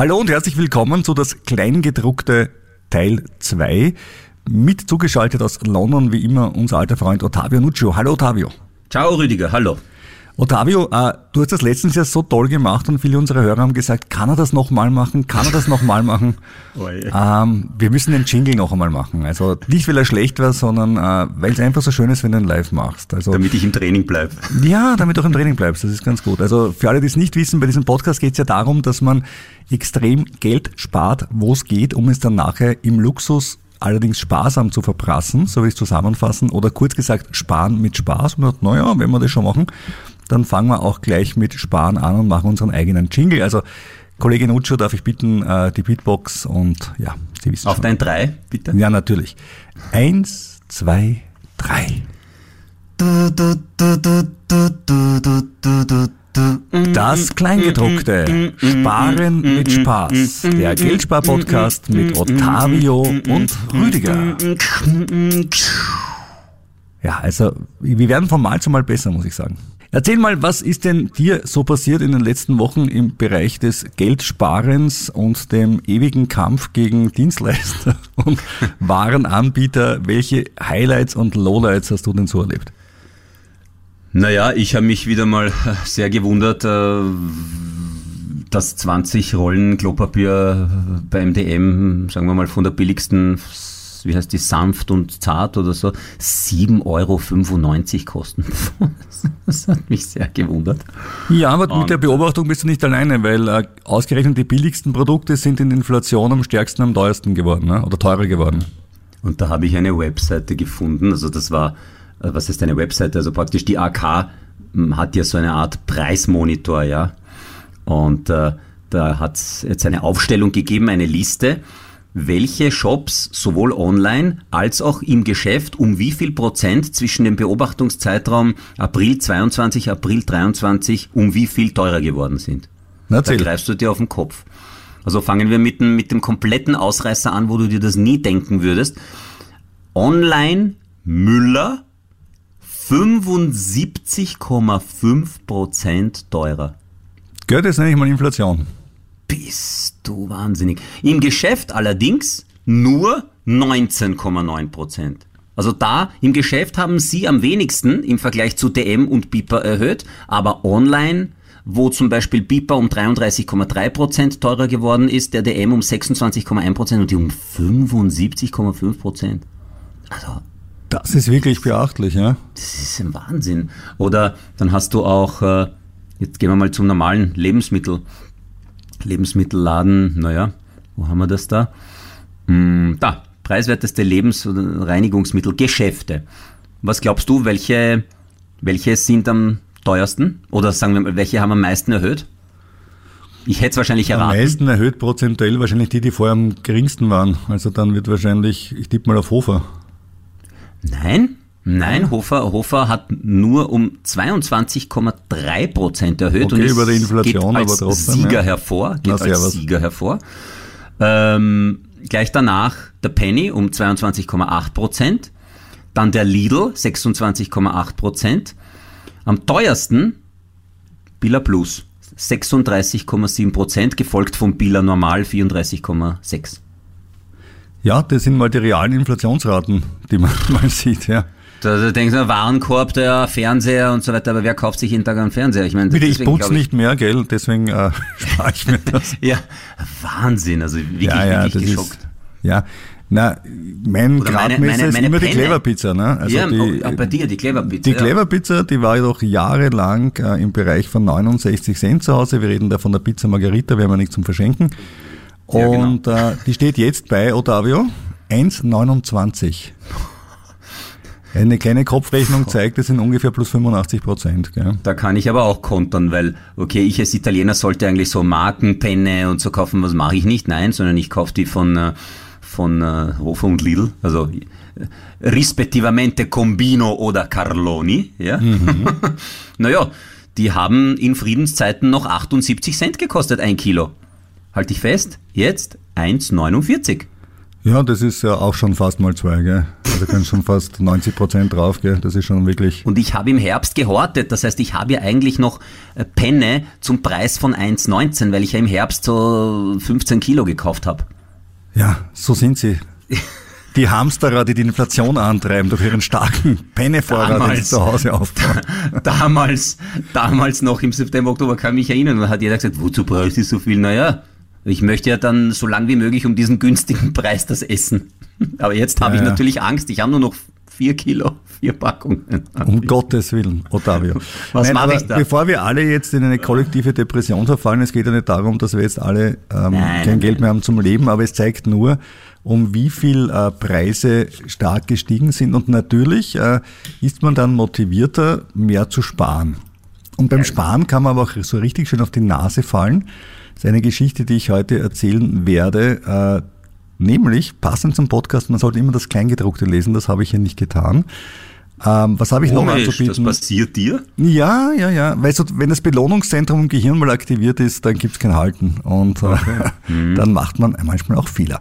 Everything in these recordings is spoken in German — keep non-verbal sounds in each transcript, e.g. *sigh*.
Hallo und herzlich willkommen zu das Kleingedruckte Teil 2. Mit zugeschaltet aus London wie immer unser alter Freund Ottavio Nuccio. Hallo Ottavio. Ciao Rüdiger, hallo. Ottavio, äh, du hast das letztens ja so toll gemacht und viele unserer Hörer haben gesagt, kann er das nochmal machen? Kann er das nochmal machen? *laughs* Oh ähm, wir müssen den Jingle noch einmal machen. Also nicht, weil er schlecht war, sondern äh, weil es einfach so schön ist, wenn du ihn live machst. Also, damit ich im Training bleibe. *laughs* Ja, damit du auch im Training bleibst. Das ist ganz gut. Also für alle, die es nicht wissen, bei diesem Podcast geht es ja darum, dass man extrem Geld spart, wo es geht, um es dann nachher im Luxus allerdings sparsam zu verprassen, so wie ich es zusammenfassen, oder kurz gesagt sparen mit Spaß. Und man sagt, naja, wenn wir das schon machen, dann fangen wir auch gleich mit Sparen an und machen unseren eigenen Jingle. Also Kollege Nuccio, darf ich bitten, äh, die Beatbox und ja, Sie wissen Auf schon. dein drei, bitte. Ja, natürlich. Eins, zwei, drei. Das Kleingedruckte. Sparen mit Spaß. Der Geldspar-Podcast mit Ottavio und Rüdiger. Ja, also wir werden von Mal zu Mal besser, muss ich sagen. Erzähl mal, was ist denn dir so passiert in den letzten Wochen im Bereich des Geldsparens und dem ewigen Kampf gegen Dienstleister *laughs* und Warenanbieter? Welche Highlights und Lowlights hast du denn so erlebt? Naja, ich habe mich wieder mal sehr gewundert, äh, dass 20 Rollen Klopapier beim DM, sagen wir mal, von der billigsten wie heißt die, sanft und zart oder so, 7,95 Euro kosten. *laughs* das hat mich sehr gewundert. Ja, aber und mit der Beobachtung bist du nicht alleine, weil äh, ausgerechnet die billigsten Produkte sind in Inflation am stärksten, am teuersten geworden ne? oder teurer geworden. Und da habe ich eine Webseite gefunden, also das war, äh, was ist eine Webseite, also praktisch die AK hm, hat ja so eine Art Preismonitor, ja. Und äh, da hat es jetzt eine Aufstellung gegeben, eine Liste welche Shops sowohl online als auch im Geschäft um wie viel Prozent zwischen dem Beobachtungszeitraum April 22, April 23 um wie viel teurer geworden sind. Erzähl. Da greifst du dir auf den Kopf. Also fangen wir mit dem, mit dem kompletten Ausreißer an, wo du dir das nie denken würdest. Online Müller 75,5 Prozent teurer. Gehört jetzt nämlich mal Inflation. Bist du wahnsinnig. Im Geschäft allerdings nur 19,9 Prozent. Also da im Geschäft haben sie am wenigsten im Vergleich zu DM und Biper erhöht, aber online, wo zum Beispiel Biper um 33,3 Prozent teurer geworden ist, der DM um 26,1 Prozent und die um 75,5 Prozent. Also das ist wirklich beachtlich, ja. Das ist ein Wahnsinn. Oder dann hast du auch, äh, jetzt gehen wir mal zum normalen Lebensmittel. Lebensmittelladen, naja, wo haben wir das da? Hm, da, preiswerteste Lebens- oder Reinigungsmittel, Geschäfte. Was glaubst du, welche, welche sind am teuersten? Oder sagen wir mal, welche haben am meisten erhöht? Ich hätte es wahrscheinlich erraten. Am meisten erhöht prozentuell wahrscheinlich die, die vorher am geringsten waren. Also dann wird wahrscheinlich, ich tippe mal auf Hofer. Nein, Nein, Hofer, Hofer hat nur um 22,3 Prozent erhöht okay, und über die Inflation, geht als aber trotzdem, Sieger ja. hervor. Geht Na, als Sieger hervor. Ähm, gleich danach der Penny um 22,8 Prozent. Dann der Lidl 26,8 Prozent. Am teuersten Billa Plus 36,7 Prozent, gefolgt vom Billa Normal 34,6. Ja, das sind mal die realen Inflationsraten, die man *laughs* mal sieht, ja. Da, da denkst du, Warenkorb, der Fernseher und so weiter, aber wer kauft sich jeden Tag einen Fernseher? Ich meine, ich putze nicht mehr, gell, deswegen äh, *laughs* spare ich mir das. *laughs* ja, Wahnsinn, also wirklich, ja, ja, wirklich geschockt. Ist, ja, na, mein Gradmesser ist immer Penne. die Clever-Pizza. Ne? Also ja, die, oh, bei dir die Clever-Pizza. Die Clever-Pizza, die war doch jahrelang äh, im Bereich von 69 Cent zu Hause. Wir reden da von der Pizza Margarita, wir haben ja nichts zum Verschenken. Ja, genau. Und genau. äh, die steht jetzt bei Ottavio 1,29. Eine kleine Kopfrechnung zeigt, es sind ungefähr plus 85 Prozent. Da kann ich aber auch kontern, weil, okay, ich als Italiener sollte eigentlich so Markenpenne und so kaufen, was mache ich nicht? Nein, sondern ich kaufe die von, äh, von uh, Hofer und Lidl, also äh, respektivamente Combino oder Carloni. Ja? Mhm. *laughs* naja, die haben in Friedenszeiten noch 78 Cent gekostet, ein Kilo. Halt dich fest, jetzt 1,49. Ja, das ist ja auch schon fast mal zwei, gell? Also können schon fast *laughs* 90 Prozent drauf, gell? Das ist schon wirklich. Und ich habe im Herbst gehortet. Das heißt, ich habe ja eigentlich noch äh, Penne zum Preis von 1,19, weil ich ja im Herbst so 15 Kilo gekauft habe. Ja, so sind sie. *laughs* Die Hamsterer, die die Inflation antreiben durch ihren starken Pennevorrat, den sie zu Hause aufbauen. *laughs* damals, damals noch im September, Oktober kann ich mich erinnern, da hat jeder gesagt, wozu brauchst du so viel? Naja, ich möchte ja dann so lang wie möglich um diesen günstigen *laughs* Preis das essen. Aber jetzt habe ja, ich ja. natürlich Angst. Ich habe nur noch vier Kilo, vier Packungen. Um Gottes Willen, Ottavio. *laughs* Was mache ich da? Bevor wir alle jetzt in eine kollektive Depression verfallen, es geht ja nicht darum, dass wir jetzt alle ähm, nein, kein Geld mehr haben zum Leben, aber es zeigt nur, um wie viel äh, Preise stark gestiegen sind. Und natürlich äh, ist man dann motivierter, mehr zu sparen. Und beim Sparen kann man aber auch so richtig schön auf die Nase fallen. Das ist eine Geschichte, die ich heute erzählen werde. Äh, nämlich, passend zum Podcast, man sollte immer das Kleingedruckte lesen, das habe ich hier nicht getan. Ähm, was habe ich Komisch, noch anzubieten? Das passiert dir? Ja, ja, ja. Weil so, wenn das Belohnungszentrum im Gehirn mal aktiviert ist, dann gibt es kein Halten. Und äh, okay. *laughs* mhm. dann macht man manchmal auch Fehler.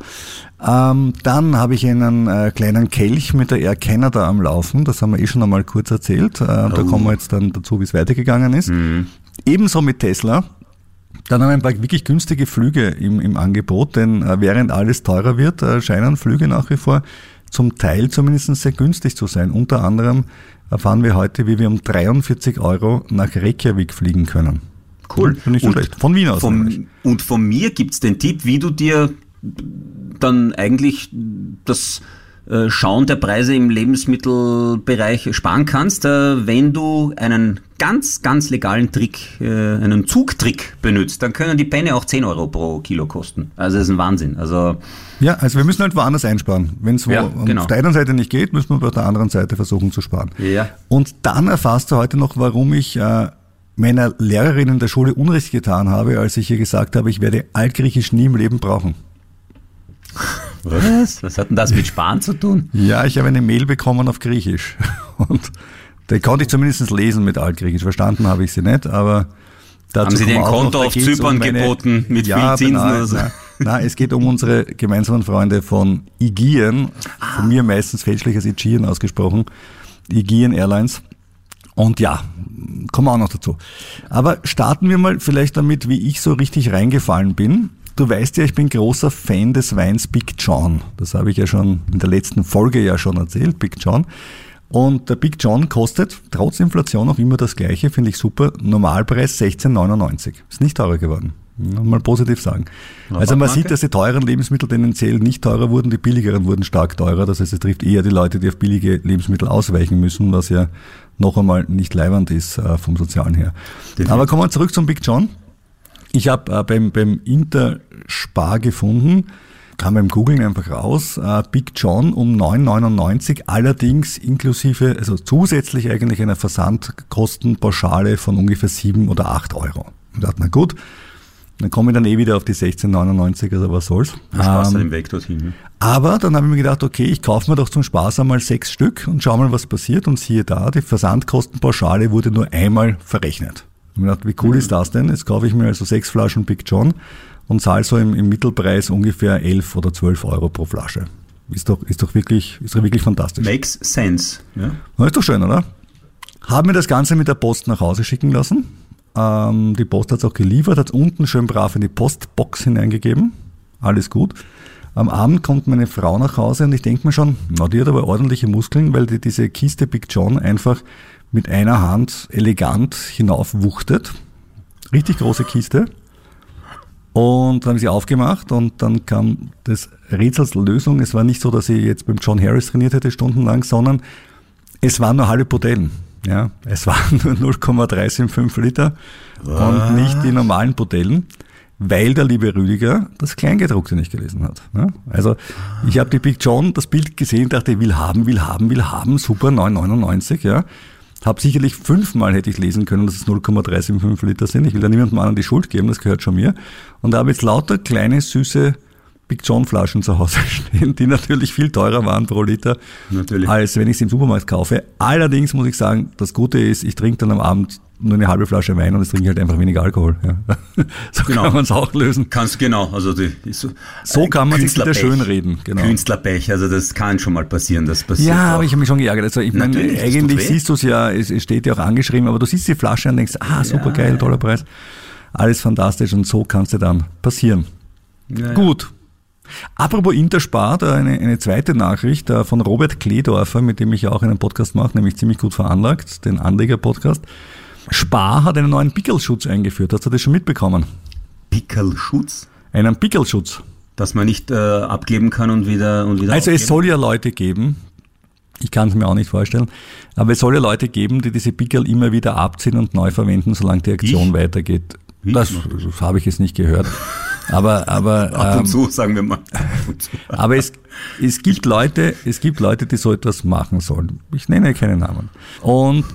Ähm, dann habe ich einen äh, kleinen Kelch mit der Air Canada am Laufen. Das haben wir eh schon einmal kurz erzählt. Äh, oh. Da kommen wir jetzt dann dazu, wie es weitergegangen ist. Mhm. Ebenso mit Tesla. Dann haben wir ein paar wirklich günstige Flüge im, im Angebot, denn äh, während alles teurer wird, äh, scheinen Flüge nach wie vor zum Teil zumindest sehr günstig zu sein. Unter anderem erfahren wir heute, wie wir um 43 Euro nach Reykjavik fliegen können. Cool. Finde ich so schlecht. Von Wien aus. Vom, und von mir gibt's den Tipp, wie du dir dann eigentlich das äh, Schauen der Preise im Lebensmittelbereich sparen kannst, äh, wenn du einen ganz, ganz legalen Trick, äh, einen Zugtrick benutzt, dann können die Penne auch 10 Euro pro Kilo kosten. Also das ist ein Wahnsinn. Also ja, also wir müssen halt woanders einsparen. Wenn es ja, genau. auf der einen Seite nicht geht, müssen wir auf der anderen Seite versuchen zu sparen. Ja. Und dann erfasst du heute noch, warum ich äh, meiner Lehrerin in der Schule Unrecht getan habe, als ich ihr gesagt habe, ich werde Altgriechisch nie im Leben brauchen. Was? Was hat denn das mit Sparen zu tun? Ja, ich habe eine Mail bekommen auf Griechisch. *laughs* Und da konnte ich zumindest lesen mit Altgriechisch. Verstanden habe ich sie nicht, aber dazu Haben Sie dir ein Konto auf Zypern um meine, geboten mit ja, viel Zinsen? Nein, oder so? nein, nein, es geht um unsere gemeinsamen Freunde von Aegean, ah. von mir meistens fälschlich als Aegean ausgesprochen, Aegean Airlines. Und ja, kommen wir auch noch dazu. Aber starten wir mal vielleicht damit, wie ich so richtig reingefallen bin. Du weißt ja, ich bin großer Fan des Weins Big John. Das habe ich ja schon in der letzten Folge ja schon erzählt, Big John. Und der Big John kostet trotz Inflation auch immer das gleiche, finde ich super. Normalpreis 16,99. Ist nicht teurer geworden. Mal positiv sagen. also man sieht, dass die teuren Lebensmittel tendenziell nicht teurer wurden, die billigeren wurden stark teurer. Das heißt, es trifft eher die Leute, die auf billige Lebensmittel ausweichen müssen, was ja noch einmal nicht leibernd ist äh, vom Sozialen her. Definitiv. Aber kommen wir zurück zum Big John. Ich habe äh, beim, beim Interspar gefunden, kam beim Googlen einfach raus, äh, Big John um 9,99, allerdings inklusive, also zusätzlich eigentlich einer Versandkostenpauschale von ungefähr 7 oder 8 Euro. Und dachte, na gut, dann komme ich dann eh wieder auf die 16,99, also was soll's. Spaß ähm, den Weg dorthin. Ne? Aber dann habe ich mir gedacht, okay, ich kaufe mir doch zum Spaß einmal sechs Stück und schau mal, was passiert. Und siehe da, die Versandkostenpauschale wurde nur einmal verrechnet. Und ich gedacht, wie cool ist das denn? Jetzt kaufe ich mir also sechs Flaschen Big John und zahle so im, im Mittelpreis ungefähr elf oder zwölf Euro pro Flasche. Ist doch, ist doch wirklich, ist doch wirklich fantastisch. Makes sense. Ja. Na, ist doch schön, oder? Haben mir das Ganze mit der Post nach Hause schicken lassen. Ähm, die Post hat es auch geliefert, hat unten schön brav in die Postbox hineingegeben. Alles gut. Am Abend kommt meine Frau nach Hause und ich denke mir schon, na, die hat aber ordentliche Muskeln, weil die diese Kiste Big John einfach mit einer Hand elegant hinaufwuchtet. Richtig große Kiste. Und dann haben sie aufgemacht und dann kam das Rätsels Lösung. Es war nicht so, dass sie jetzt beim John Harris trainiert hätte stundenlang, sondern es waren nur halbe Botellen. Ja, es waren nur 0,375 Liter Was? und nicht die normalen Botellen, weil der liebe Rüdiger das Kleingedruckte nicht gelesen hat. Also ich habe die Big John, das Bild gesehen, dachte, will haben, will haben, will haben, super, 9,99, ja. Hab sicherlich fünfmal hätte ich lesen können, dass es 0,375 Liter sind. Ich will da niemandem anderen die Schuld geben, das gehört schon mir. Und da habe jetzt lauter kleine, süße Big John Flaschen zu Hause *laughs* stehen, die natürlich viel teurer waren pro Liter, Natürlich. als wenn ich sie im Supermarkt kaufe. Allerdings muss ich sagen, das Gute ist, ich trinke dann am Abend nur eine halbe Flasche Wein und es trinke halt einfach weniger Alkohol. Ja. *laughs* So Genau. kann man es auch lösen. Kannst genau, also die, so, So kann man sich wieder Künstlerpech. schön reden, genau. Künstlerpech, also das kann schon mal passieren, das passiert. Ja, auch. aber ich habe mich schon geärgert. Also ich meine, eigentlich siehst du es ja, es, steht ja auch angeschrieben, aber du siehst die Flasche und denkst, ah, super geil, toller Preis. Alles fantastisch und so kann es dir dann passieren. Ja, ja. Gut. Apropos Interspar, da eine, eine zweite Nachricht äh, von Robert Kledorfer, mit dem ich ja auch einen Podcast mache, nämlich ziemlich gut veranlagt, den Anleger-Podcast. Spar hat einen neuen Pickelschutz eingeführt. Hast du das schon mitbekommen? Pickelschutz, Einen Pickelschutz. dass man nicht äh, abgeben kann und wieder und wieder. Also es aufgeben? soll ja Leute geben, ich kann es mir auch nicht vorstellen, aber es soll ja Leute geben, die diese Pickel immer wieder abziehen und neu verwenden, solange die Aktion Ich? weitergeht. Ich das. das habe ich jetzt nicht gehört. *laughs* Aber, aber, ab und ähm, zu, sagen wir mal. *laughs* Aber es, es gibt Leute, es gibt Leute, die so etwas machen sollen. Ich nenne keine Namen. Und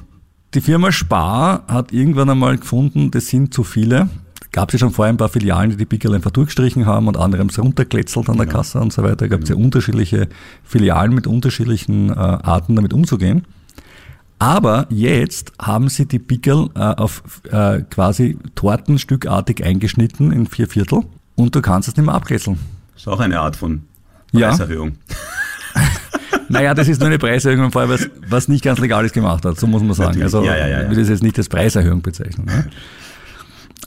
die Firma Spar hat irgendwann einmal gefunden, das sind zu viele. Gab es ja schon vorher ein paar Filialen, die die Pickel einfach durchgestrichen haben und andere haben es runterkletzelt an der Kasse und so weiter. Gab es ja unterschiedliche Filialen mit unterschiedlichen äh, Arten damit umzugehen. Aber jetzt haben sie die Pickel äh, auf äh, quasi tortenstückartig eingeschnitten in vier Viertel und du kannst es nicht mehr abkretzeln. Ist auch eine Art von Ja. Preiserhöhung. *laughs* Naja, das ist nur eine Preiserhöhung, vorher was, was nicht ganz Legales gemacht hat, so muss man sagen. Natürlich. Also Ja, ja, ja, ja. ich will das jetzt nicht als Preiserhöhung bezeichnen. Ne?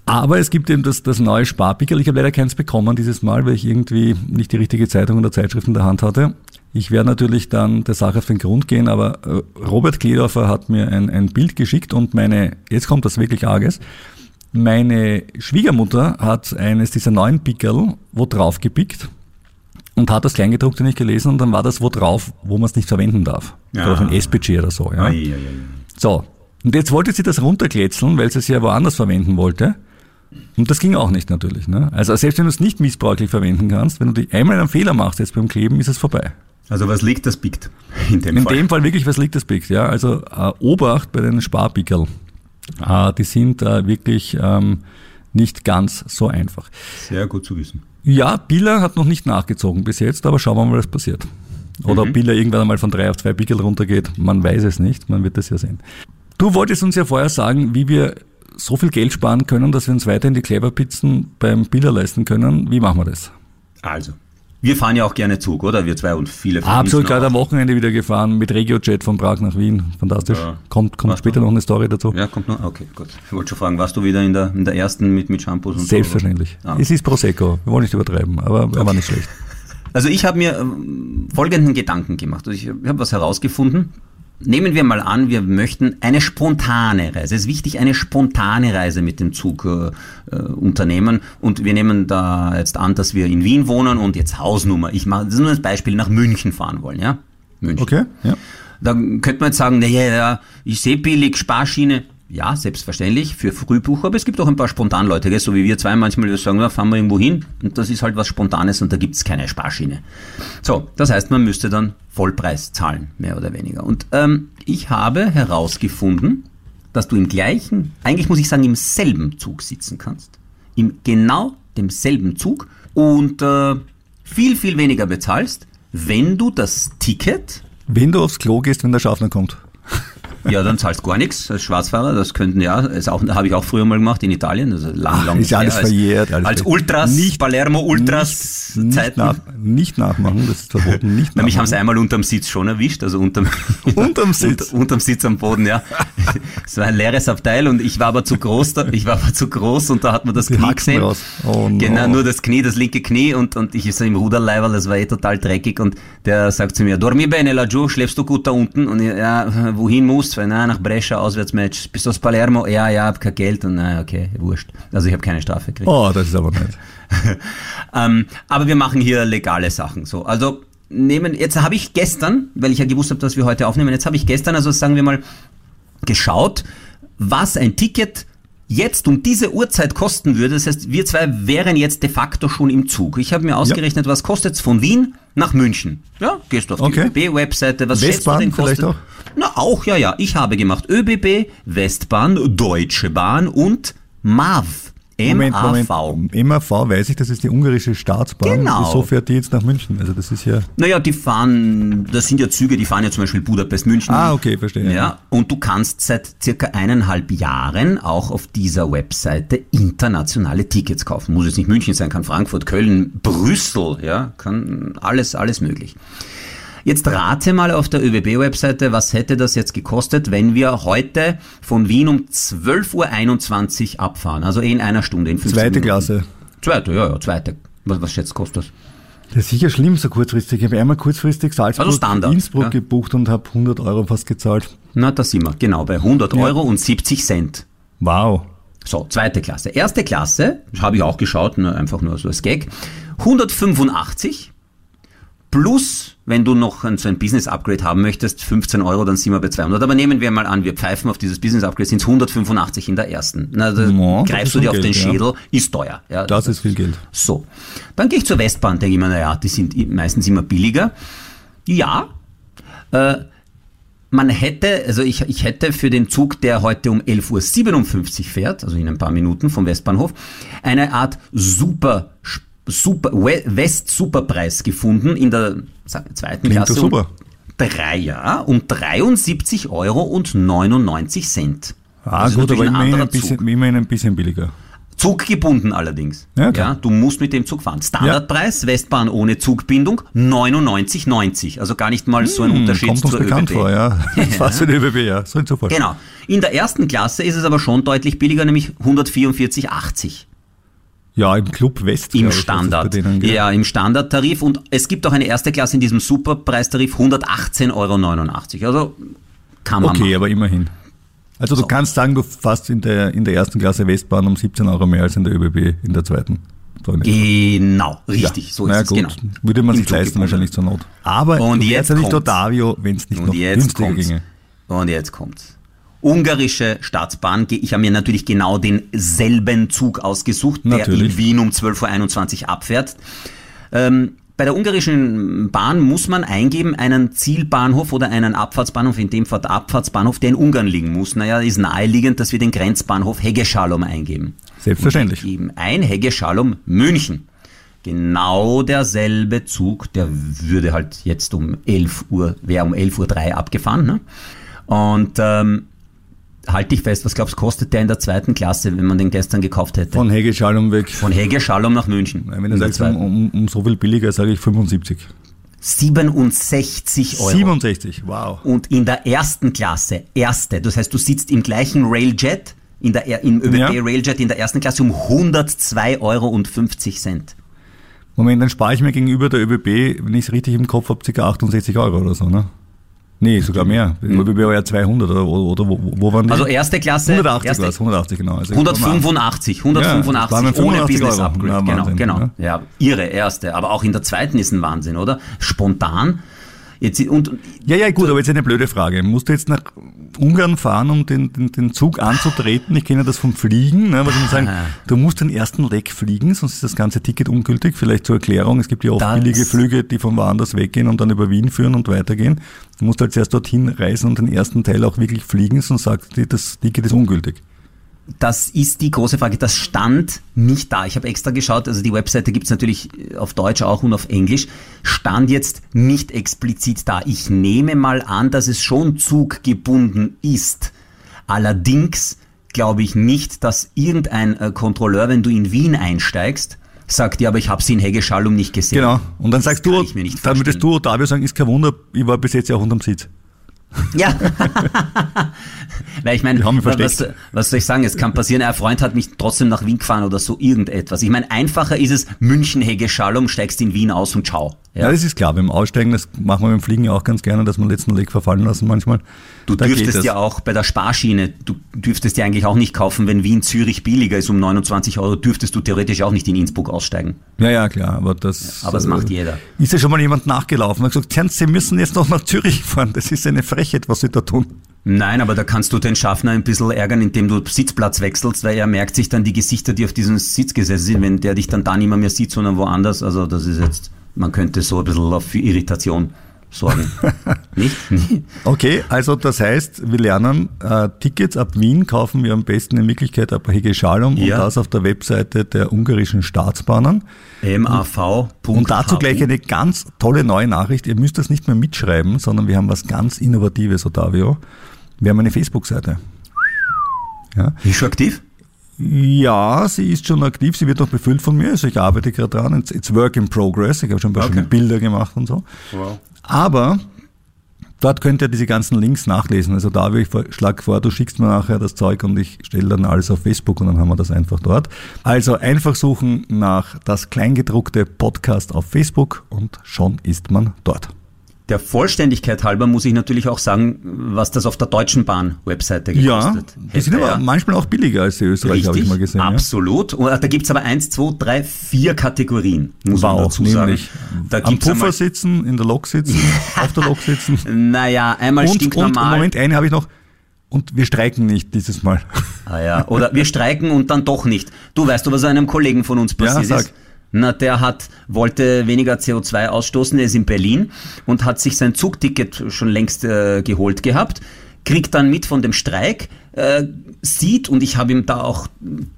Aber es gibt eben das, das neue Sparpickel. Ich habe leider keins bekommen dieses Mal, weil ich irgendwie nicht die richtige Zeitung oder Zeitschrift in der Hand hatte. Ich werde natürlich dann der Sache auf den Grund gehen, aber äh, Robert Kledorfer hat mir ein, ein Bild geschickt und meine, jetzt kommt das wirklich Arges, meine Schwiegermutter hat eines dieser neuen Pickel wo drauf gepickt und hat das Kleingedruckte nicht gelesen und dann war das wo drauf, wo man es nicht verwenden darf. Ja. Oder auf ein SPG oder so. Ja. So, und jetzt wollte sie das runterkletzeln, weil sie es ja woanders verwenden wollte. Und das ging auch nicht natürlich. Ne? Also selbst wenn du es nicht missbräuchlich verwenden kannst, wenn du die einmal einen Fehler machst jetzt beim Kleben, ist es vorbei. Also was liegt, das biegt. *laughs* In dem In Fall. dem Fall wirklich, was liegt das Bild? Ja, also äh, Obacht bei den Sparpickel. Äh, die sind äh, wirklich ähm, nicht ganz so einfach. Sehr gut zu wissen. Ja, Billa hat noch nicht nachgezogen bis jetzt, aber schauen wir mal, was passiert. Oder Mhm. ob Billa irgendwann einmal von drei auf zwei Pickel runtergeht, man weiß es nicht, man wird es ja sehen. Du wolltest uns ja vorher sagen, wie wir so viel Geld sparen können, dass wir uns weiterhin die Clever-Pizzen beim Billa leisten können. Wie machen wir das? Also, wir fahren ja auch gerne Zug, oder? Wir zwei und viele von Absolut, gerade am Wochenende wieder gefahren mit Regiojet von Prag nach Wien. Fantastisch. Ja. Kommt, kommt Warst später noch eine Story dazu. Ja, kommt noch. Okay, gut. Ich wollte schon fragen, warst du wieder in der, in der ersten mit, mit Shampoos und so? Selbstverständlich. Ah. Es ist Prosecco. Wir wollen nicht übertreiben, aber er war nicht schlecht. Also ich habe mir ähm, folgenden Gedanken gemacht. Also ich habe was herausgefunden. Nehmen wir mal an, wir möchten eine spontane Reise. Es ist wichtig, eine spontane Reise mit dem Zug äh, äh, unternehmen. Und wir nehmen da jetzt an, dass wir in Wien wohnen und jetzt Hausnummer. Ich mache das ist nur ein Beispiel, nach München fahren wollen, ja? München. Okay? Ja. Da könnte man jetzt sagen, naja, ja, ich sehe billig, Sparschiene. Ja, selbstverständlich, für Frühbucher, aber es gibt auch ein paar Spontanleute, gell? so wie wir zwei manchmal, die sagen, na, fahren wir irgendwo hin und das ist halt was Spontanes und da gibt's keine Sparschiene. So, das heißt, man müsste dann Vollpreis zahlen, mehr oder weniger. Und ähm, ich habe herausgefunden, dass du im gleichen, eigentlich muss ich sagen, im selben Zug sitzen kannst. Im genau demselben Zug und äh, viel, viel weniger bezahlst, wenn du das Ticket Wenn du aufs Klo gehst, wenn der Schaffner kommt. Ja, dann zahlst gar nichts als Schwarzfahrer. Das könnten ja, ist auch, habe ich auch früher mal gemacht in Italien. Also lang, lang ist alles als, verjährt, alles als. Ultras, Nicht- Palermo Ultras nicht, nicht, nach, nicht nachmachen, das ist verboten. Nicht Na, mich haben sie einmal unterm Sitz schon erwischt, also unterm, *laughs* Unterm *laughs* Sitz? Unter, unterm Sitz am Boden, ja. *laughs* Es war ein leeres Abteil und ich war aber zu groß, da, ich war aber zu groß und da hat man das Die Knie Haxen gesehen. raus. Oh no. Genau, nur das Knie, das linke Knie und, und ich so im Ruderleiberl, das war eh total dreckig und der sagt zu mir, dormi bene laggiù, schläfst du gut da unten? Und ich, ja, wohin musst du? Na, nach Brescia, Auswärtsmatch. Bist du aus Palermo? Ja, ja, hab kein Geld und na, okay, wurscht. Also ich habe keine Strafe gekriegt. Oh, das ist aber nett. *laughs* Ähm, aber wir machen hier legale Sachen. So, also nehmen. Jetzt habe ich gestern, weil ich ja gewusst habe, dass wir heute aufnehmen, jetzt habe ich gestern, also sagen wir mal, geschaut, was ein Ticket jetzt um diese Uhrzeit kosten würde. Das heißt, wir zwei wären jetzt de facto schon im Zug. Ich habe mir ausgerechnet, was kostet es von Wien nach München. Ja, gehst du auf Okay. die ÖBB-Webseite, was schätzt du Westbahn denn kostet? vielleicht auch? Na, auch, ja, ja. Ich habe gemacht ÖBB, Westbahn, Deutsche Bahn und MAV. MAV. MAV weiß ich, das ist die ungarische Staatsbahn. Genau. Wieso fährt die jetzt nach München? Also das ist ja... Naja, die fahren, das sind ja Züge, die fahren ja zum Beispiel Budapest-München. Ah, okay, verstehe. Ja, und du kannst seit circa eineinhalb Jahren auch auf dieser Webseite internationale Tickets kaufen. Muss jetzt nicht München sein, kann Frankfurt, Köln, Brüssel, ja, kann alles, alles möglich. Jetzt rate mal auf der ÖBB-Webseite, was hätte das jetzt gekostet, wenn wir heute von Wien um 12.21 Uhr abfahren? Also in einer Stunde, in 15 Zweite Minuten. Klasse. Zweite, ja, ja, zweite. Was, was schätzt kostet das? Das ist sicher schlimm, so kurzfristig. Ich habe einmal kurzfristig Salzburg, Also Standard, Innsbruck ja. gebucht und habe 100 Euro fast gezahlt. Na, da sind wir, genau, bei 100 Ja. Euro und 70 Cent. Wow. So, zweite Klasse. Erste Klasse, habe ich auch geschaut, nur, einfach nur so als Gag, 185 plus, wenn du noch ein, so ein Business-Upgrade haben möchtest, 15 Euro, dann sind wir bei 200. Aber nehmen wir mal an, wir pfeifen auf dieses Business-Upgrade, sind es 185 in der ersten. Na, da Ja, das greifst du dir auf den Geld, ja. Schädel, ist teuer. Ja, Das ist viel Geld. so. Dann gehe ich zur Westbahn, denke ich mir, naja, die sind meistens immer billiger. Ja, äh, man hätte, also ich, ich hätte für den Zug, der heute um 11.57 Uhr fährt, also in ein paar Minuten vom Westbahnhof, eine Art super, super We- West-Superpreis gefunden in der wir, zweiten Klingt Klasse. super. Um drei, ja, um 73 Euro und 99 Cent. Ah, Das gut, aber ein immerhin ein, bisschen, immerhin ein bisschen billiger. Zuggebunden allerdings. Ja, klar. du musst mit dem Zug fahren. Standardpreis, Westbahn ohne Zugbindung, 99,90. Also gar nicht mal so ein Unterschied Hm, Kommt zur bekannt ÖBB. vor, ja. *laughs* Fast für die ÖBB, ja. So ein Zufall. Genau. In der ersten Klasse ist es aber schon deutlich billiger, nämlich 144,80 Ja, im Club West. im ich, Standard. Denen, gell? ja, im Standardtarif. Und es gibt auch eine erste Klasse in diesem Superpreistarif, 118,89 Euro. Also kann man Okay, machen. aber immerhin. Also du So. kannst sagen, du fährst in der, in der ersten Klasse Westbahn um 17 Euro mehr als in der ÖBB in der zweiten. So. Genau, richtig, so ist naja, es. gut. Genau. Würde man Im sich leisten Zuggebunden. wahrscheinlich zur Not. Aber Und du jetzt ja nicht. Otavio, wenn es nicht noch Und jetzt günstiger kommt's. ginge. Und jetzt kommt's. Ungarische Staatsbahn. Ich habe mir natürlich genau denselben Zug ausgesucht, der Natürlich. in Wien um 12.21 Uhr abfährt. Ähm, bei der ungarischen Bahn muss man eingeben einen Zielbahnhof oder einen Abfahrtsbahnhof, in dem Fall der Abfahrtsbahnhof, der in Ungarn liegen muss. Naja, ist naheliegend, dass wir den Grenzbahnhof Heggeschalom eingeben. Selbstverständlich. Wir geben ein Heggeschalom München. Genau derselbe Zug, der würde halt jetzt um 11 Uhr, wäre um 11.03 Uhr abgefahren. Ne? Und ähm, halt dich fest, was glaubst du, kostet der in der zweiten Klasse, wenn man den gestern gekauft hätte? Von Hegeschalum weg. Von Heggeschalom nach München. Wenn du sagst, um, um, so viel billiger, sage ich 75. 67 Euro. 67, wow. Und in der ersten Klasse, erste, das heißt, du sitzt im gleichen Railjet, in der, er- im ÖBB Ja. Railjet in der ersten Klasse um 102 Euro und 50 Cent. Moment, dann spare ich mir gegenüber der ÖBB, wenn ich es richtig im Kopf habe, ca. 68 Euro oder so, ne? Nee, sogar mehr. Die ÖBB war ja 200 oder, oder wo, wo waren die? Also erste Klasse. 180 erste, es, 180 genau. Also 185, Ja, 185 das waren ohne 85 Business Euro. Upgrade. Ja, genau, genau. ja. Ja, ihre erste. Aber auch in der zweiten ist ein Wahnsinn, oder? Spontan. Jetzt, und, Ja, ja, gut, aber jetzt eine blöde Frage. Musst du jetzt nach Ungarn fahren, um den, den, den Zug anzutreten? Ich kenne das vom Fliegen, ne, was man sagen, du musst den ersten Leck fliegen, sonst ist das ganze Ticket ungültig. Vielleicht zur Erklärung, es gibt ja oft Das- billige Flüge, die von woanders weggehen und dann über Wien führen und weitergehen. Du musst halt zuerst dorthin reisen und den ersten Teil auch wirklich fliegen, sonst sagt die, das Ticket ist ungültig. Das ist die große Frage. Das stand nicht da. Ich habe extra geschaut, also die Webseite gibt's natürlich auf Deutsch auch und auf Englisch. Stand jetzt nicht explizit da. Ich nehme mal an, dass es schon zuggebunden ist. Allerdings glaube ich nicht, dass irgendein äh, Kontrolleur, wenn du in Wien einsteigst, sagt, ja, aber ich habe sie in Heggeschallum nicht gesehen. Genau. Und dann sagst kann du, ich mir nicht dann würdest du, Otavio, sagen, ist kein Wunder, ich war bis jetzt ja auch unterm Sitz. Ja. *laughs* Weil ich meine, was, was soll ich sagen? Es kann passieren, ein Freund hat mich trotzdem nach Wien gefahren oder so irgendetwas. Ich meine, einfacher ist es, München, Hege, Schallum, steigst in Wien aus und ciao. Ja. Ja. das ist klar. Beim Aussteigen, das machen wir beim Fliegen ja auch ganz gerne, dass wir den letzten Leg verfallen lassen manchmal. Du Da dürftest ja auch bei der Sparschiene, du dürftest ja eigentlich auch nicht kaufen, wenn Wien, Zürich billiger ist um 29 Euro, dürftest du theoretisch auch nicht in Innsbruck aussteigen. Ja, ja, klar, aber das. Aber das äh, macht jeder. Ist ja schon mal jemand nachgelaufen und hat gesagt, Sie müssen jetzt noch nach Zürich fahren. Das ist eine Frechheit, was Sie da tun. Nein, aber da kannst du den Schaffner ein bisschen ärgern, indem du Sitzplatz wechselst, weil er merkt sich dann die Gesichter, die auf diesem Sitz gesessen sind, wenn der dich dann da nicht mehr, mehr sieht, sondern woanders. Also das ist jetzt, man könnte so ein bisschen auf Irritation sorgen. *laughs* nicht? Okay, also das heißt, wir lernen, äh, Tickets ab Wien kaufen wir am besten in Wirklichkeit ab Hege Schalom Ja. und das auf der Webseite der ungarischen Staatsbahnen. mav. Und dazu gleich eine ganz tolle neue Nachricht. Ihr müsst das nicht mehr mitschreiben, sondern wir haben was ganz Innovatives, Ottavio. Wir haben eine Facebook-Seite. Ja. Ist schon aktiv? ja, sie ist schon aktiv, sie wird noch befüllt von mir, also ich arbeite gerade dran. It's, it's work in progress. Ich habe schon ein paar Okay. schöne Bilder gemacht und so. Wow. Aber dort könnt ihr diese ganzen Links nachlesen. Also da ich schlag vor, du schickst mir nachher das Zeug und ich stelle dann alles auf Facebook und dann haben wir das einfach dort. Also einfach suchen nach das Kleingedruckte Podcast auf Facebook und schon ist man dort. Der Vollständigkeit halber muss ich natürlich auch sagen, was das auf der Deutschen Bahn Webseite Ja, gekostet die sind aber ja. manchmal auch billiger als die Österreicher, habe ich mal gesehen. Ja. absolut. Und da gibt's aber eins, zwei, drei, vier Kategorien, muss man Wow, dazu sagen. Da am Puffer sitzen, in der Lok sitzen, *laughs* auf der Lok sitzen. naja, einmal Und, und stinknormal. Moment, eine habe ich noch. Und wir streiken nicht dieses Mal. Ah ja, oder wir streiken und dann doch nicht. Du weißt du, was einem Kollegen von uns passiert sag. ist? Na, der hat, wollte weniger CO2 ausstoßen, er ist in Berlin und hat sich sein Zugticket schon längst äh, geholt gehabt, kriegt dann mit von dem Streik, äh, sieht, und ich habe ihm da auch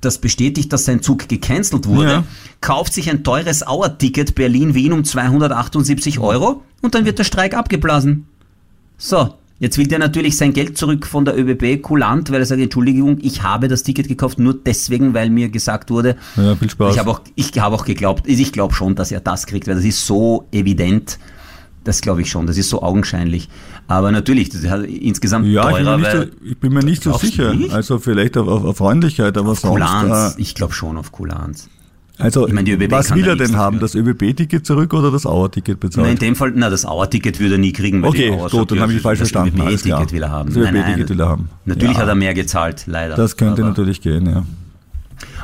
das bestätigt, dass sein Zug gecancelt wurde, Ja. kauft sich ein teures Auer-Ticket Berlin-Wien um 278 Euro und dann wird der Streik abgeblasen. So, jetzt will der natürlich sein Geld zurück von der ÖBB kulant, weil er sagt, Entschuldigung, ich habe das Ticket gekauft nur deswegen, weil mir gesagt wurde, Ja, viel Spaß. ich habe auch, ich habe auch geglaubt, ich glaube schon, dass er das kriegt, weil das ist so evident. Das glaube ich schon, das ist so augenscheinlich. Aber natürlich, das ist halt insgesamt Ja, ich bin, mir teurer, nicht so, ich bin mir nicht so sicher. nicht? Also vielleicht auf, auf, auf Freundlichkeit, aber Kulanz, sonst. ich glaube schon auf Kulanz. Also Ich ÖBB was will er denn haben? dafür. Das ÖBB-Ticket zurück oder das Auer-Ticket Na, in bezahlt? dem Fall, na, das Auer-Ticket würde er nie kriegen, weil Okay, gut, dann habe ich falsch das verstanden, klar. ÖBB-Ticket will er haben. Das ÖBB-Ticket will er haben. Natürlich Ja. hat er mehr gezahlt, leider. Das könnte Aber- natürlich gehen, ja.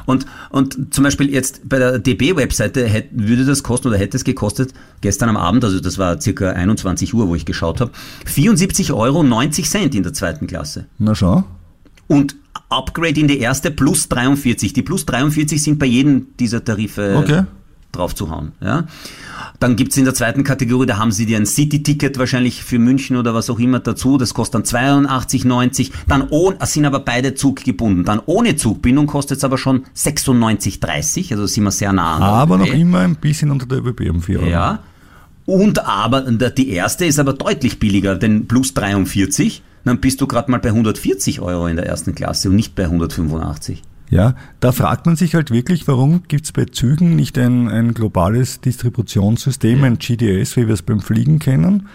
Und, und zum Beispiel jetzt bei der DB-Webseite würde das kosten oder hätte es gekostet, gestern am Abend, also das war circa 21 Uhr, wo ich geschaut habe, 74,90 Euro in der zweiten Klasse. Na schau. Und Upgrade in die erste plus 43. Die plus 43 sind bei jedem dieser Tarife Okay. drauf zu hauen. Ja? Dann gibt's in der zweiten Kategorie, da haben sie dir ein City-Ticket wahrscheinlich für München oder was auch immer dazu. Das kostet dann 82,90. Dann ohne, es sind aber beide zuggebunden. Dann ohne Zugbindung kostet es aber schon 96,30. Also sind wir sehr nah an. Aber noch immer ein bisschen unter der ÖBB um 4 Euro. Ja. Und aber die erste ist aber deutlich billiger, denn plus 43, dann bist du gerade mal bei 140 Euro in der ersten Klasse und nicht bei 185. Ja, da fragt man sich halt wirklich, warum gibt's bei Zügen nicht ein, ein globales Distributionssystem, ein GDS, wie wir es beim Fliegen kennen?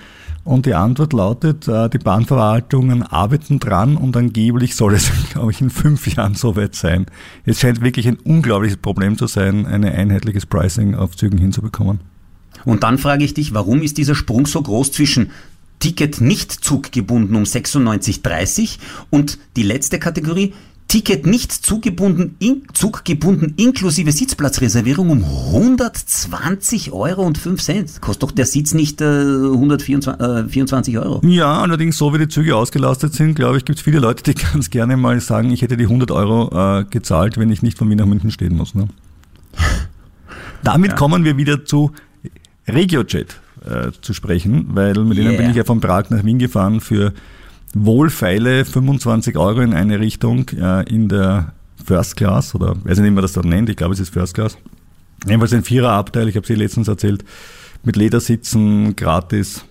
Und die Antwort lautet, äh, die Bahnverwaltungen arbeiten dran und angeblich soll es, *laughs* glaube ich, in fünf Jahren soweit sein. Es scheint wirklich ein unglaubliches Problem zu sein, ein einheitliches Pricing auf Zügen hinzubekommen. Und dann frage ich dich, warum ist dieser Sprung so groß zwischen Ticket nicht zuggebunden um 96,30 und die letzte Kategorie Ticket nicht zugebunden, in, zuggebunden inklusive Sitzplatzreservierung um 120 Euro und 5 Cent. Kostet doch der Sitz nicht äh, 124 äh, 24 Euro. Ja, allerdings so wie die Züge ausgelastet sind, glaube ich, gibt's viele Leute, die *laughs* ganz gerne mal sagen, ich hätte die 100 Euro äh, gezahlt, wenn ich nicht von Wien nach München stehen muss. Ne? *laughs* Damit kommen wir wieder zu RegioJet äh, zu sprechen, weil mit Yeah. bin ich ja von Prag nach Wien gefahren für wohlfeile 25 Euro in eine Richtung äh, in der First Class oder weiß nicht, wie man das dann nennt, ich glaube es ist First Class. Jedenfalls ein Viererabteil, ich habe sie letztens erzählt, mit Ledersitzen, gratis.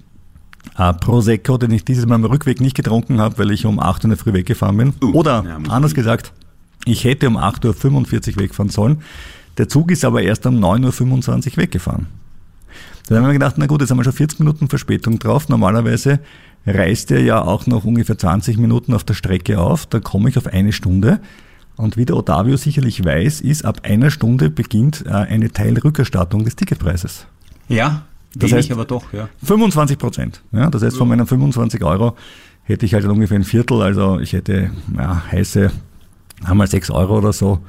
Äh, Prosecco, den ich dieses Mal am Rückweg nicht getrunken habe, weil ich um 8 Uhr in der Früh weggefahren bin. Uh, Oder ja, anders gesagt, ich hätte um 8.45 Uhr wegfahren sollen. Der Zug ist aber erst um 9.25 Uhr weggefahren. Dann haben wir gedacht, na gut, jetzt haben wir schon 40 Minuten Verspätung drauf. Normalerweise reist er ja auch noch ungefähr 20 Minuten auf der Strecke auf. Da komme ich auf eine Stunde. Und wie der Ottavio sicherlich weiß, ist ab einer Stunde beginnt äh, eine Teilrückerstattung des Ticketpreises. Ja, Das heißt- aber doch, ja. 25 Prozent. Ja, das heißt, von meinen 25 Euro hätte ich halt ungefähr ein Viertel. Also ich hätte ja, heiße, einmal 6 Euro oder so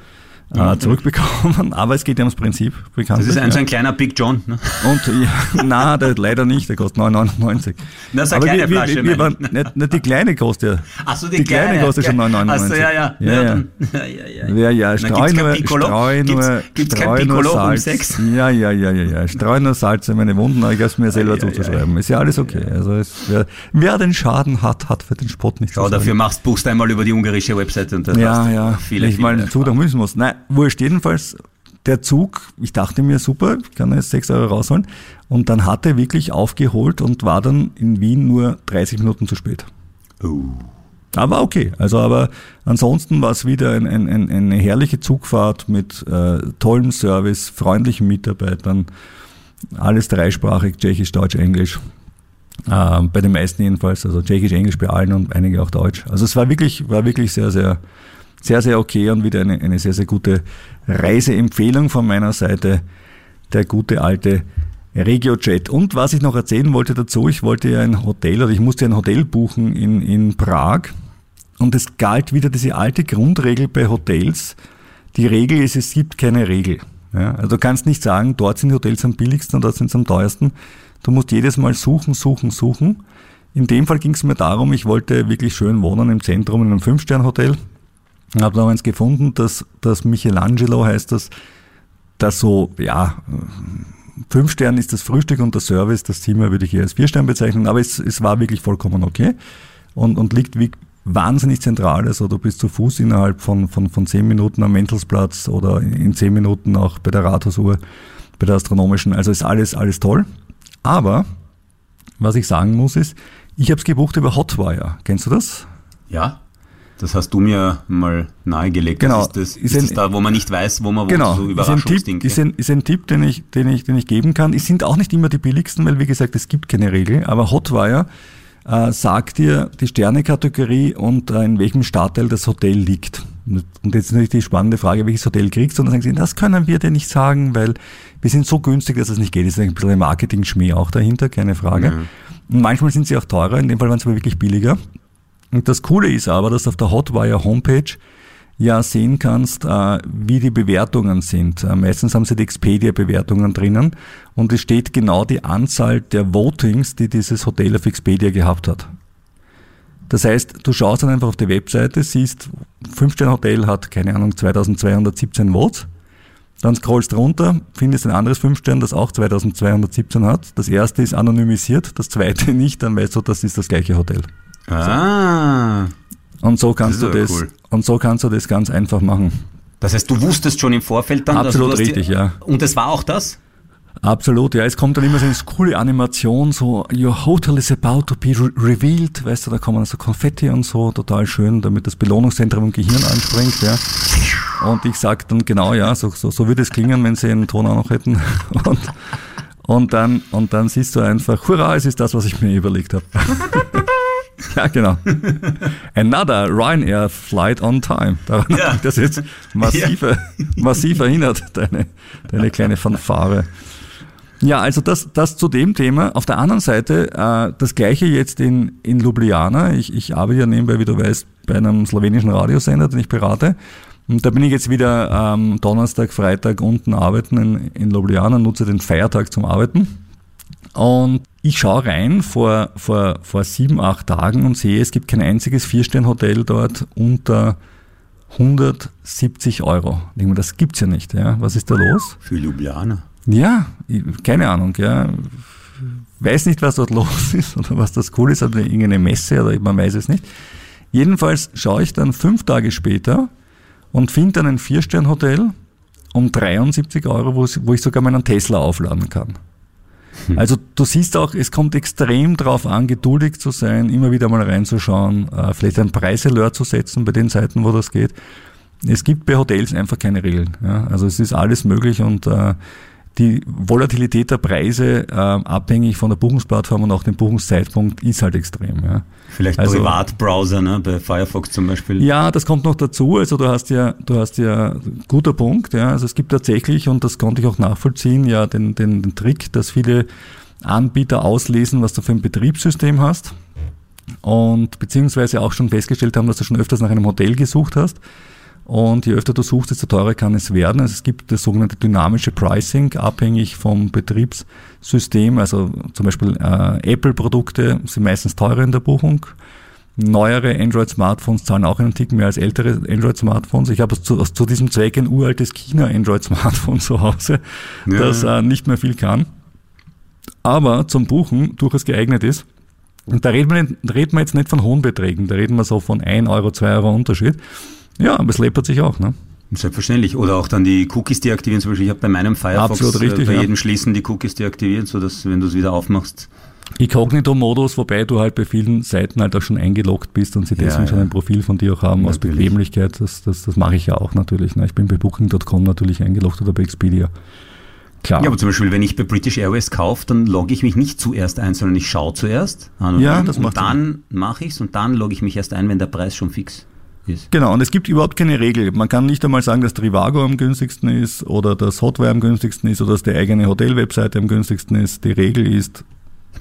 äh, zurückbekommen. *laughs* Aber es geht ja ums Prinzip. Bekanntlich, das ist ein, ja. so ein kleiner Big John. Ne? Und ja, *laughs* na, der leider nicht, der kostet 9,99. Das ist eine kleine wir, Flasche. Wir, wir waren, nicht, nicht, die kleine kostet ja. Ach so, die, die kleine, kleine kostet schon 9,99. Achso, ja, ja. Ja, ja. ja, ja, ja. ja streu nur, streu nur, gibt's streu nur Salz. Um ja, ja, ja, ja, ja. Streu nur Salz in meine Wunden, ich habe es mir selber zuzuschreiben. Ist ja alles okay. Also es, wer, wer den Schaden hat, hat für den Spott nicht Schau, dafür machst, buchst einmal über die ungarische Webseite und dann ja, ja. viele, ich mal zu, da müssen muss. Nein, wurscht, jedenfalls der Zug, ich dachte mir, super, ich kann jetzt 6 Euro rausholen. Und dann hat er wirklich aufgeholt und war dann in Wien nur 30 Minuten zu spät. Oh. Aber okay, also aber ansonsten war es wieder ein, ein, ein, eine herrliche Zugfahrt mit äh, tollem Service, freundlichen Mitarbeitern, alles dreisprachig, Tschechisch, Deutsch, Englisch. Äh, bei den meisten jedenfalls, also Tschechisch, Englisch bei allen und einige auch Deutsch. Also es war wirklich, war wirklich sehr, sehr, sehr, sehr okay und wieder eine, eine sehr, sehr gute Reiseempfehlung von meiner Seite. Der gute alte RegioJet. Und was ich noch erzählen wollte dazu, ich wollte ja ein Hotel oder ich musste ein Hotel buchen in, in Prag. Und es galt wieder diese alte Grundregel bei Hotels. Die Regel ist, es gibt keine Regel. Ja, also du kannst nicht sagen, dort sind die Hotels am billigsten und dort sind sie am teuersten. Du musst jedes Mal suchen, suchen, suchen. In dem Fall ging es mir darum, ich wollte wirklich schön wohnen im Zentrum in einem Fünf-Stern-Hotel. Habe noch eins gefunden, dass das Michelangelo heißt das, das so, ja, fünf Sterne ist das Frühstück und der Service, das Zimmer würde ich eher als vier Sterne bezeichnen, aber es, es war wirklich vollkommen okay und, und liegt wie wahnsinnig zentral. Also du bist zu Fuß innerhalb von, von, von zehn Minuten am Mentelsplatz oder in zehn Minuten auch bei der Rathausuhr, bei der astronomischen. Also ist alles, alles toll. Aber was ich sagen muss ist, ich habe es gebucht über Hotwire. Kennst du das? Ja. Das hast du mir mal nahegelegt. Genau. Das ist, das, ist, ist ein, da, wo man nicht weiß, wo man genau. so Überraschungsding. Ist ein, Tipp, ist, ein, ist ein Tipp, den ich, den, ich, den ich geben kann. Es sind auch nicht immer die billigsten, weil wie gesagt, es gibt keine Regel. Aber Hotwire äh, sagt dir die Sternekategorie und äh, in welchem Stadtteil das Hotel liegt. Und jetzt ist natürlich die spannende Frage, welches Hotel kriegst du? Und dann sagen sie, das können wir dir nicht sagen, weil wir sind so günstig, dass es nicht geht. Es ist ein bisschen ein Marketing-Schmäh auch dahinter, keine Frage. Mhm. Und manchmal sind sie auch teurer, in dem Fall waren sie aber wirklich billiger. Und das Coole ist aber, dass du auf der Hotwire Homepage ja sehen kannst, äh, wie die Bewertungen sind. Äh, meistens haben sie die Expedia-Bewertungen drinnen und es steht genau die Anzahl der Votings, die dieses Hotel auf Expedia gehabt hat. Das heißt, du schaust dann einfach auf die Webseite, siehst, 5-Sterne-Hotel hat, keine Ahnung, 2217 Votes. Dann scrollst runter, findest ein anderes 5-Stern, das auch 2217 hat. Das erste ist anonymisiert, das zweite *laughs* nicht, dann weißt du, das ist das gleiche Hotel. Ah. Und so kannst das du das, cool. und so kannst du das ganz einfach machen. Das heißt, du wusstest schon im Vorfeld dann, Absolut richtig, die, ja. Und es war auch das? Absolut, ja. Es kommt dann immer so eine coole Animation, so Your hotel is about to be re revealed, weißt du, da kommen so Konfetti und so, total schön, damit das Belohnungszentrum im Gehirn anspringt, ja. Und ich sag dann genau, ja, so, so, so würde es klingen, wenn sie einen Ton auch noch hätten. *laughs* Und, und dann, und dann siehst du einfach, hurra, es ist das, was ich mir überlegt habe. *laughs* *laughs* Ja, genau. Another Ryanair Flight on Time. Daran ja. hat mich das jetzt massiv, ja. massiv erinnert, deine, deine kleine Fanfare. Ja, also das, das zu dem Thema. Auf der anderen Seite, äh, das gleiche jetzt in, in Ljubljana. Ich, ich arbeite ja nebenbei, wie du weißt, bei einem slowenischen Radiosender, den ich berate. Und da bin ich jetzt wieder ähm, Donnerstag, Freitag unten arbeiten in, in Ljubljana, nutze den Feiertag zum Arbeiten. Und ich schaue rein vor, vor, vor sieben, acht Tagen und sehe, es gibt kein einziges Vierstern-Hotel dort unter 170 Euro. Ich denke mir, das gibt's ja nicht. Ja. Was ist da los? Für Ljubljana. Ja, keine Ahnung. Ja. Weiß nicht, was dort los *laughs* ist oder was das cool ist, oder irgendeine Messe oder man weiß es nicht. Jedenfalls schaue ich dann fünf Tage später und finde dann ein Vierstern-Hotel um 73 Euro, wo ich sogar meinen Tesla aufladen kann. Hm. Also du siehst auch, es kommt extrem darauf an, geduldig zu sein, immer wieder mal reinzuschauen, äh, vielleicht ein Preisalert zu setzen bei den Seiten, wo das geht. Es gibt bei Hotels einfach keine Regeln. Ja? Also es ist alles möglich und äh, die Volatilität der Preise, äh, abhängig von der Buchungsplattform und auch dem Buchungszeitpunkt, ist halt extrem. Ja. Vielleicht also, Privatbrowser, ne, bei Firefox zum Beispiel. Ja, das kommt noch dazu. Also du hast ja, du hast ja guter Punkt. Ja. Also es gibt tatsächlich und das konnte ich auch nachvollziehen, ja den, den, den Trick, dass viele Anbieter auslesen, was du für ein Betriebssystem hast und beziehungsweise auch schon festgestellt haben, dass du schon öfters nach einem Hotel gesucht hast Und je öfter du suchst, desto teurer kann es werden. Also es gibt das sogenannte dynamische Pricing, abhängig vom Betriebssystem. Also zum Beispiel äh, Apple-Produkte sind meistens teurer in der Buchung. Neuere Android-Smartphones zahlen auch einen Tick mehr als ältere Android-Smartphones. Ich habe zu, zu, diesem Zweck ein uraltes China-Android-Smartphone *laughs* zu Hause, ja. das äh, nicht mehr viel kann, aber zum Buchen durchaus geeignet ist. Und da reden wir, reden wir jetzt nicht von hohen Beträgen, da reden wir so von 1 Euro, 2 Euro Unterschied. Ja, aber es läppert sich auch. Ne? Selbstverständlich. Oder auch dann die Cookies deaktivieren. Zum Beispiel, ich habe bei meinem Firefox Absolut richtig, äh, bei ja. jedem Schließen die Cookies deaktiviert, sodass, wenn du es wieder aufmachst, Inkognito-Modus, wobei du halt bei vielen Seiten halt auch schon eingeloggt bist und sie deswegen ja, schon ein Profil von dir auch haben natürlich. aus Bequemlichkeit. Das, das, das mache ich ja auch natürlich. Ne? Ich bin bei Booking.com natürlich eingeloggt oder bei Expedia. Klar. Ja, aber zum Beispiel, wenn ich bei British Airways kaufe, dann logge ich mich nicht zuerst ein, sondern ich schaue zuerst an und, ja, an, das und dann mache ich es und dann logge ich mich erst ein, wenn der Preis schon fix ist. Genau, und es gibt überhaupt keine Regel. Man kann nicht einmal sagen, dass Trivago am günstigsten ist oder das Hotwire am günstigsten ist oder dass die eigene Hotelwebseite am günstigsten ist. Die Regel ist,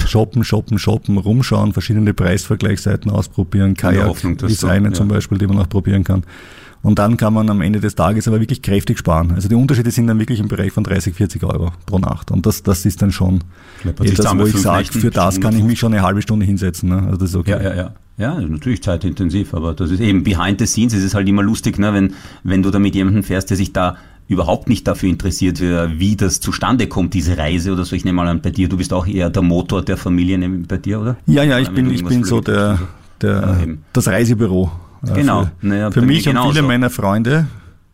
shoppen, shoppen, shoppen, rumschauen, verschiedene Preisvergleichsseiten ausprobieren. Kajak Hoffnung, ist eine ja. zum Beispiel, die man auch probieren kann. Und dann kann man am Ende des Tages aber wirklich kräftig sparen. Also die Unterschiede sind dann wirklich im Bereich von 30, 40 Euro pro Nacht. Und das, das ist dann schon etwas, wo ich sage, für das kann ich mich schon eine halbe Stunde hinsetzen. Ne? Also das ist okay. Ja, ja, ja. Ja, natürlich zeitintensiv, aber das ist eben behind the scenes. Es ist halt immer lustig, ne, wenn, wenn du da mit jemandem fährst, der sich da überhaupt nicht dafür interessiert, wie das zustande kommt, diese Reise oder so. Ich nehme mal an, bei dir, du bist auch eher der Motor der Familie bei dir, oder? Ja, ja, ich bin, ich bin so der, der, ja, das Reisebüro. Äh, genau. Für, naja, für mich und viele meiner Freunde.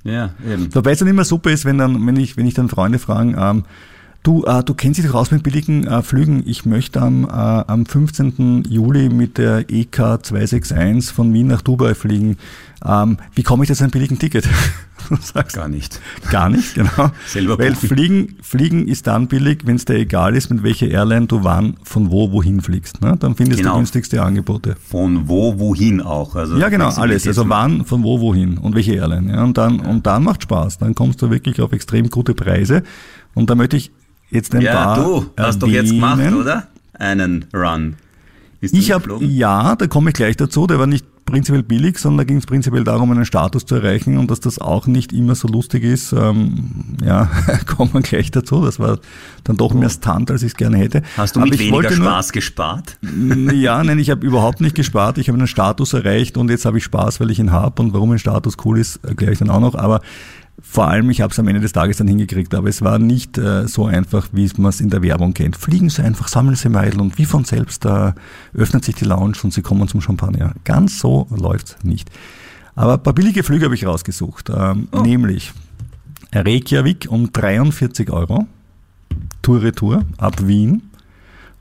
Ja, eben. Wobei es dann immer super ist, wenn dann, wenn ich, wenn ich dann Freunde fragen, ähm, Du, äh, du kennst dich doch aus mit billigen äh, Flügen. Ich möchte am, äh, am 15. Juli mit der EK 261 von Wien nach Dubai fliegen. Ähm, wie komme ich zu einem billigen Ticket? *laughs* Sagst, gar nicht. Gar nicht, genau. *laughs* Selber Weil Fliegen, Fliegen ist dann billig, wenn es dir egal ist, mit welcher Airline du wann, von wo, wohin fliegst. Ne? Dann findest genau. du günstigste Angebote. Von wo, wohin auch. Also ja, genau, alles. Also wann, von wo, wohin und welche Airline. Ja? Und, dann, ja. und dann macht Spaß. Dann kommst du wirklich auf extrem gute Preise. Und da möchte ich jetzt ein ja, paar. Ja, du hast doch jetzt gemacht, oder? Einen Run. ich habe, ja, da komme ich gleich dazu. Der war nicht prinzipiell billig, sondern da ging es prinzipiell darum, einen Status zu erreichen und dass das auch nicht immer so lustig ist. Ähm, ja, *laughs* kommen wir gleich dazu. Das war dann doch mehr Stunt, als ich es gerne hätte. Hast du mit weniger Spaß nur, gespart? Ja, nein, ich habe überhaupt nicht gespart. Ich habe einen Status erreicht und jetzt habe ich Spaß, weil ich ihn habe und warum ein Status cool ist, erkläre ich dann auch noch. Aber vor allem, ich habe es am Ende des Tages dann hingekriegt, aber es war nicht äh, so einfach, wie man es in der Werbung kennt. Fliegen Sie einfach, sammeln Sie Meidel und wie von selbst äh, öffnet sich die Lounge und Sie kommen zum Champagner. Ganz so läuft's nicht. Aber ein paar billige Flüge habe ich rausgesucht, ähm, oh. nämlich Reykjavik um 43 Euro, Tour Retour ab Wien,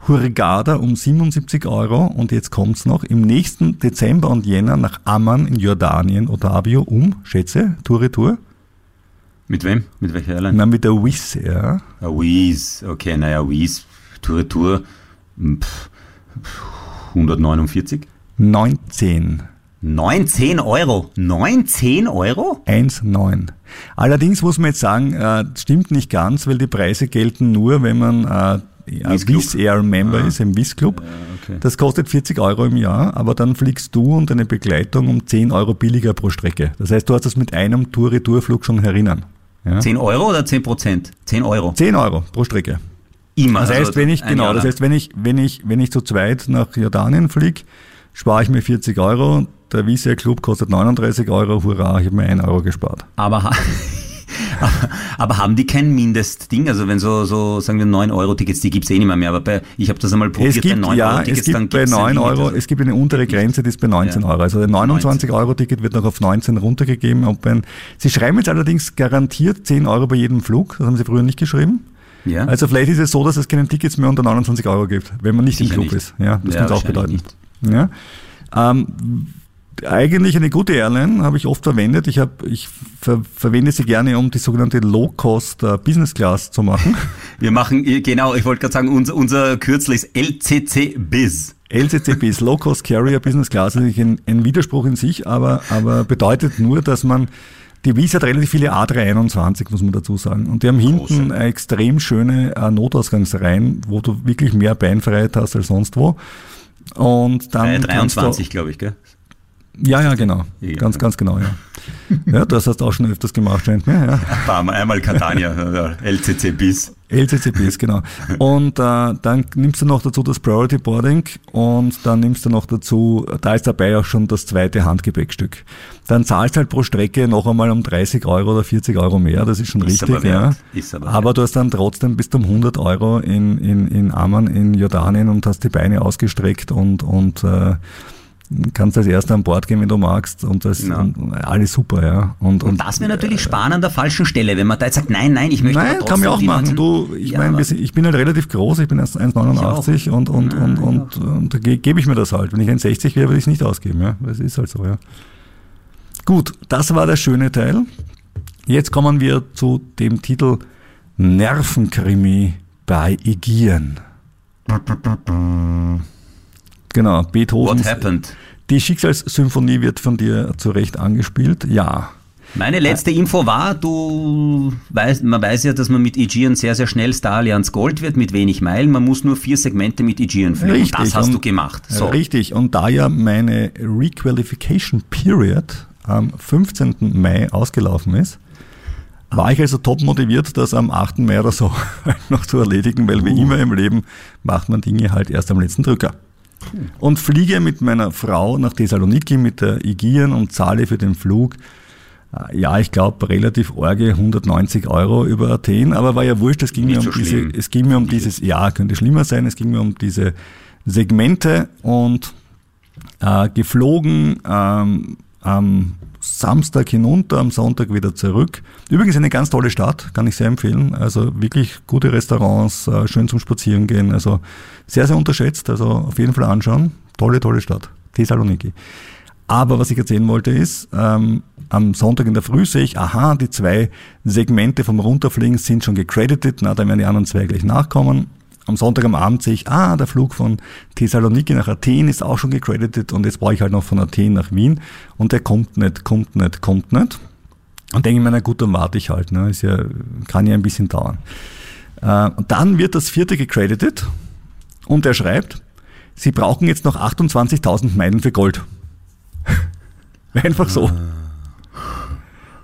Hurghada um 77 Euro und jetzt kommt's noch, im nächsten Dezember und Jänner nach Amman in Jordanien, Otavio um, schätze, Tour Retour, mit wem? Mit welcher Airline? Na, mit der Wizz, ja. Ah, Wizz, okay, naja, Wizz, Tour Tour, 149? 19. 19 Euro? 19 Euro? 1,9. Allerdings muss man jetzt sagen, äh, stimmt nicht ganz, weil die Preise gelten nur, wenn man äh, Wizz Air Member ah. ist, im Wizz Club. Ja, okay. Das kostet 40 Euro im Jahr, aber dann fliegst du und deine Begleitung um 10 Euro billiger pro Strecke. Das heißt, du hast das mit einem Tour-Retour-Flug schon herinnen. Ja? 10 Euro oder 10 Prozent? 10 Euro. 10 Euro pro Strecke. Immer. Das heißt, also wenn ich, genau, das heißt, wenn ich, wenn ich, wenn ich zu zweit nach Jordanien fliege, spare ich mir 40 Euro. Der Visa Club kostet 39 Euro. Hurra, ich habe mir 1 Euro gespart. Aber, aber haben die kein Mindestding? Also wenn so, so sagen wir 9-Euro-Tickets, die gibt es eh nicht mehr, mehr. Aber bei, ich habe das einmal probiert, es gibt, bei 9 ja, es gibt bei 9 Euro, also es gibt eine untere Grenze, die ist bei 19 ja. Euro. Also der 29-Euro-Ticket wird noch auf 19 runtergegeben. Ein, Sie schreiben jetzt allerdings garantiert 10 Euro bei jedem Flug. Das haben Sie früher nicht geschrieben. Ja. Also vielleicht ist es so, dass es keine Tickets mehr unter 29 Euro gibt, wenn man nicht Sicher im Flug nicht. ist. Ja, das ja, kann es auch bedeuten. Nicht. Ja. Ähm, eigentlich eine gute Airline, habe ich oft verwendet. Ich, hab, ich ver verwende sie gerne, um die sogenannte Low-Cost uh, Business Class zu machen. *laughs* Wir machen, genau, ich wollte gerade sagen, unser, unser Kürzel ist LCC Biz. LCC Biz, Low-Cost Carrier Business Class, ist ein, ein Widerspruch in sich, aber, aber bedeutet nur, dass man die Wies hat relativ viele A321, muss man dazu sagen. Und die haben Große. hinten extrem schöne äh, Notausgangsreihen, wo du wirklich mehr Beinfreiheit hast als sonst wo. Und dann 23, glaube ich, gell? Ja, ja, genau. Ja. Ganz, ganz genau, ja. *laughs* Ja, das hast du auch schon öfters gemacht, scheint mir. Ja. Einmal, einmal Catania, *laughs* LCC bis. LCCBs, genau. Und äh, dann nimmst du noch dazu das Priority Boarding und dann nimmst du noch dazu, da ist dabei auch schon das zweite Handgepäckstück. Dann zahlst du halt pro Strecke noch einmal um 30 Euro oder 40 Euro mehr, das ist schon ist richtig, aber ja. Ist aber, aber du hast dann trotzdem bis um 100 Euro in, in, in Amman in Jordanien und hast die Beine ausgestreckt und, und äh, kannst als Erster an Bord gehen, wenn du magst und das ja. und alles super, ja. Und, und, und das wäre natürlich äh, sparen an der falschen Stelle, wenn man da jetzt sagt, nein, nein, ich möchte Nein, kann man auch machen. Du, ich ja, meine, ich bin halt relativ groß, ich bin erst 1,89 und, und, ja, und, und, und, da gebe ich mir das halt. Wenn ich 1,60 wäre, würde ich es nicht ausgeben, ja. Das ist halt so, ja. Gut, das war der schöne Teil. Jetzt kommen wir zu dem Titel Nervenkrimi bei Aegean. *laughs* Genau, Beethoven. What happened? Die Schicksalssymphonie wird von dir zu Recht angespielt, ja. Meine letzte Info war, du weißt, man weiß ja, dass man mit Aegean sehr, sehr schnell Star Allianz Gold wird mit wenig Meilen. Man muss nur vier Segmente mit Aegean fliegen. Richtig. Das hast und, du gemacht. So. Richtig. Und da ja meine Requalification Period am 15. Mai ausgelaufen ist, war ich also top motiviert, das am 8. Mai oder so *laughs* noch zu erledigen, weil uh. wie immer im Leben macht man Dinge halt erst am letzten Drücker und fliege mit meiner Frau nach Thessaloniki mit der Aegean und zahle für den Flug, äh, ja, ich glaube, relativ orge 190 Euro über Athen, aber war ja wurscht, es ging Nicht mir um so diese, es ging mir um dieses, ja, könnte schlimmer sein, es ging mir um diese Segmente und äh, geflogen ähm, am Samstag hinunter, am Sonntag wieder zurück. Übrigens eine ganz tolle Stadt, kann ich sehr empfehlen. Also wirklich gute Restaurants, äh, schön zum Spazieren gehen. Also sehr, sehr unterschätzt. Also auf jeden Fall anschauen. Tolle, tolle Stadt. Thessaloniki. Aber was ich erzählen wollte ist, ähm, am Sonntag in der Früh sehe ich, aha, die zwei Segmente vom Runterfliegen sind schon gecredited, na, dann werden die anderen zwei gleich nachkommen am Sonntag am Abend sehe ich, ah, der Flug von Thessaloniki nach Athen ist auch schon gecredited und jetzt brauche ich halt noch von Athen nach Wien und der kommt nicht, kommt nicht, kommt nicht. Und denke ich mir, na gut, dann warte ich halt, ne? Ist ja, kann ja ein bisschen dauern. Äh, und dann wird das vierte gecredited und er schreibt, Sie brauchen jetzt noch 28.000 Meilen für Gold. *laughs* Einfach so.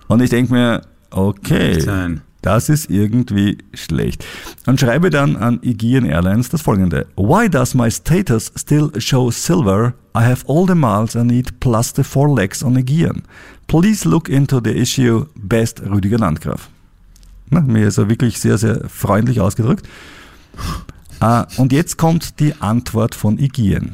Und ich denke mir, okay. Das ist irgendwie schlecht. Und schreibe dann an Aegean Airlines das folgende. Why does my status still show silver? I have all the miles I need plus the four legs on Aegean. Please look into the issue. Best Rüdiger Landgraf. Na, mir ist er wirklich sehr, sehr freundlich ausgedrückt. Uh, und jetzt kommt die Antwort von Aegean.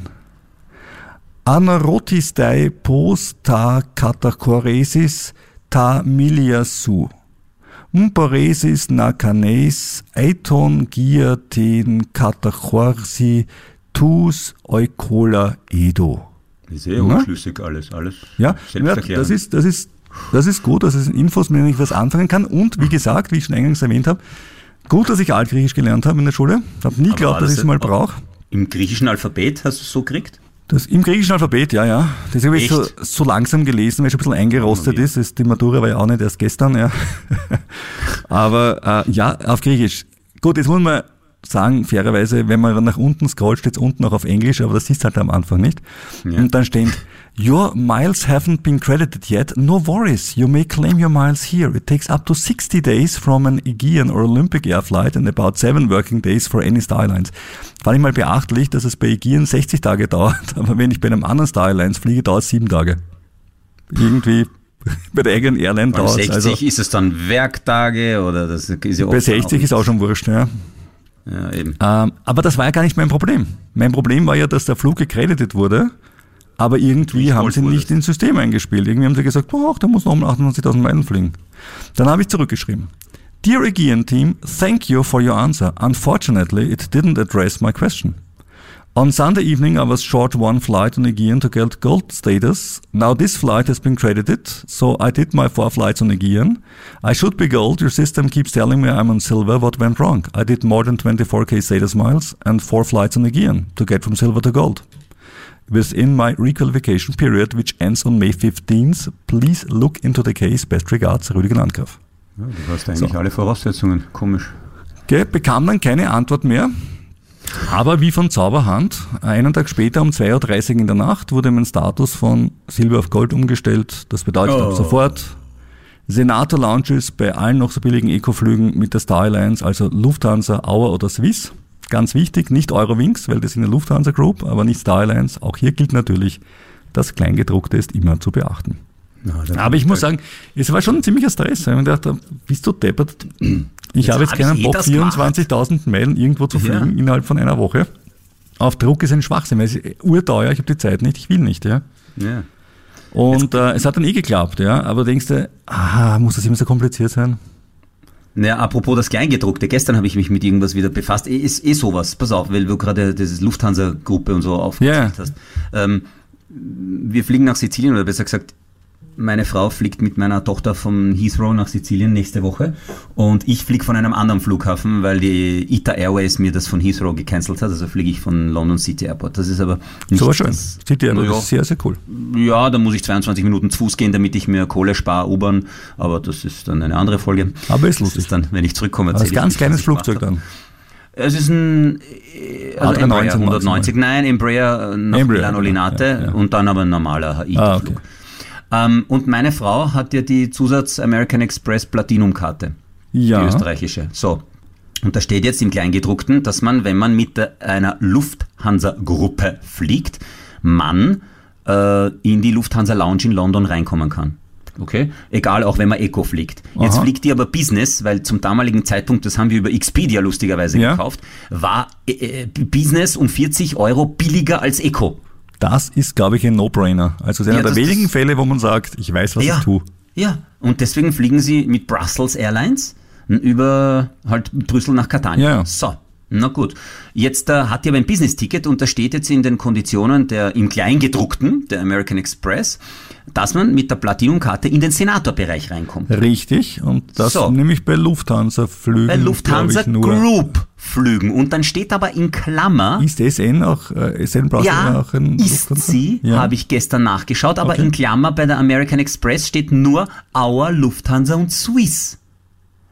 Anarotis dei pos ta katachoresis ta miliasu. Mparesis nakanes eiton giaten katachorsi tus eukola edo. Ist eh unschlüssig alles, alles ja, ja das ist, das ist, das ist gut, das sind Infos, mit denen ich was anfangen kann. Und wie gesagt, wie ich schon eingangs erwähnt habe, gut, dass ich Altgriechisch gelernt habe in der Schule. Ich habe nie geglaubt, dass ich es mal brauche. Im griechischen Alphabet hast du es so gekriegt? Das im griechischen Alphabet, ja, ja. Das habe ich so, so, langsam gelesen, weil es schon ein bisschen eingerostet ist. ist. Die Matura war ja auch nicht erst gestern, ja. *laughs* Aber äh, ja, auf Griechisch. Gut, jetzt muss man sagen, fairerweise, wenn man nach unten scrollt, steht es unten noch auf Englisch, aber das ist halt am Anfang nicht. Ja. Und dann steht, Your miles haven't been credited yet. No worries. You may claim your miles here. It takes up to 60 days from an Aegean or Olympic Air flight and about 7 working days for any Star Airlines. Fand ich mal beachtlich, dass es bei Aegean 60 Tage *laughs* dauert, aber wenn ich bei einem anderen Star Airlines fliege, dauert es 7 Tage. Irgendwie *laughs* bei der eigenen Airline dauert es. Bei 60 also, ist es dann Werktage oder das ist ja Bei 60 ist auch schon wurscht, ja. Ja, eben. Ähm, aber das war ja gar nicht mein Problem. Mein Problem war ja, dass der Flug gecredited wurde aber irgendwie haben sie nicht ins System eingespielt. Irgendwie haben sie gesagt, boah, der muss noch um 28.000 Meilen fliegen. Dann habe ich zurückgeschrieben. Dear Aegean team, thank you for your answer. Unfortunately, it didn't address my question. On Sunday evening, I was short one flight on Aegean to get gold status. Now this flight has been credited, so I did my four flights on Aegean. I should be gold. Your system keeps telling me I'm on silver. What went wrong? I did more than 24k status miles and four flights on Aegean to get from silver to gold. within my requalification period, which ends on May 15th. Please look into the case. Best regards, Rüdiger Landgraf. Ja, du hast eigentlich so. alle Voraussetzungen. Komisch. Okay, bekam dann keine Antwort mehr. Aber wie von Zauberhand, einen Tag später um 2.30 Uhr in der Nacht wurde mein Status von Silber auf Gold umgestellt. Das bedeutet Oh. ab sofort Senator Lounges bei allen noch so billigen Eco-Flügen mit der Star Alliance, also Lufthansa, Auer oder Swiss. Ganz wichtig, nicht Eurowings, weil das in der Lufthansa Group, aber nicht Star Alliance. Auch hier gilt natürlich, das Kleingedruckte ist immer zu beachten. Da- Aber ich muss sagen, es war schon ein ziemlicher Stress. Ich habe gedacht, bist du deppert? Ich habe jetzt hab keinen eh Bock, gemacht. 24.000 Meilen irgendwo zu Ja. fliegen innerhalb von einer Woche. Auf Druck ist ein Schwachsinn, weil es ist urteuer, ich habe die Zeit nicht, ich will nicht. Ja. ja. Und äh, es hat dann eh geklappt, ja. aber denkst du, ah, muss das immer so kompliziert sein? Naja, apropos das Kleingedruckte, gestern habe ich mich mit irgendwas wieder befasst. Eh- Ist eh sowas, pass auf, weil du gerade diese Lufthansa-Gruppe und so aufgezählt Ja. hast. Ähm, wir fliegen nach Sizilien, oder besser gesagt, meine Frau fliegt mit meiner Tochter von Heathrow nach Sizilien nächste Woche und ich fliege von einem anderen Flughafen, weil die ITA Airways mir das von Heathrow gecancelt hat, also fliege ich von London City Airport. Das ist aber nicht So war schön. das- City Airport Naja. ist sehr, sehr cool. Ja, da muss ich 22 Minuten zu Fuß gehen, damit ich mir Kohle spare, U-Bahn, aber das ist dann eine andere Folge. Aber ist Das lustig. ist dann, wenn ich zurückkomme, Aber es ist erzähle ein ganz ich, kleines Flugzeug dann. Es ist ein äh, also A319 Embraer 190, maximal. nein, Embraer äh, nach Embraer, Milano. Linate Ja, ja. und dann aber ein normaler HI-Flug. Ah, okay. Ähm, und meine Frau hat ja die Zusatz American Express Platinum-Karte, die Ja. österreichische. So. Und da steht jetzt im Kleingedruckten, dass man, wenn man mit einer Lufthansa-Gruppe fliegt, man äh, in die Lufthansa Lounge in London reinkommen kann. Okay? Egal, auch wenn man Eco fliegt. Jetzt Aha. fliegt die aber Business, weil zum damaligen Zeitpunkt, das haben wir über Expedia lustigerweise Ja. gekauft, war äh, äh, Business um 40 Euro billiger als Eco. Das ist, glaube ich, ein No-Brainer. Also es ist einer Ja, der wenigen Fälle, wo man sagt, ich weiß, was ja. ich tue. Ja, und deswegen fliegen sie mit Brussels Airlines über halt Brüssel nach Catania. Ja. So, na gut. Jetzt äh, hat die aber ein Business-Ticket und da steht jetzt in den Konditionen der im Kleingedruckten, der American Express, dass man mit der Platinum-Karte in den Senatorbereich reinkommt. Richtig. Und das So. nämlich bei Lufthansa-Flügen. Bei Lufthansa glaub ich, nur. Group Flügen. Und dann steht aber in Klammer, Ist SN auch, äh, SN Brussels ja, auch ein ist Lufthansa? sie, Ja. habe ich gestern nachgeschaut, aber Okay. in Klammer bei der American Express steht nur Our, Lufthansa und Swiss.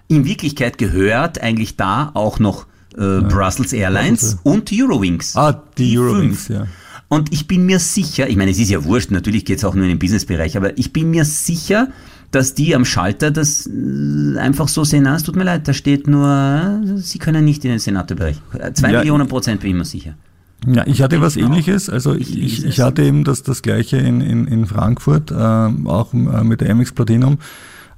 In Wirklichkeit gehört eigentlich da auch noch äh, Brussels Airlines und Eurowings. Ah, die Eurowings, fünf. ja. Und ich bin mir sicher, ich meine, es ist ja wurscht, natürlich geht es auch nur in den Businessbereich, aber ich bin mir sicher, dass die am Schalter das äh, einfach so sehen, ah, es tut mir leid, da steht nur, äh, sie können nicht in den Senatorbereich. Äh, Zwei Ja, Millionen Prozent bin ich mir sicher. Ja, ich hatte was ähnliches. Also ich, Ich ich, hatte eben das, das gleiche in, in, in Frankfurt, ähm, auch äh, mit der Amex Platinum.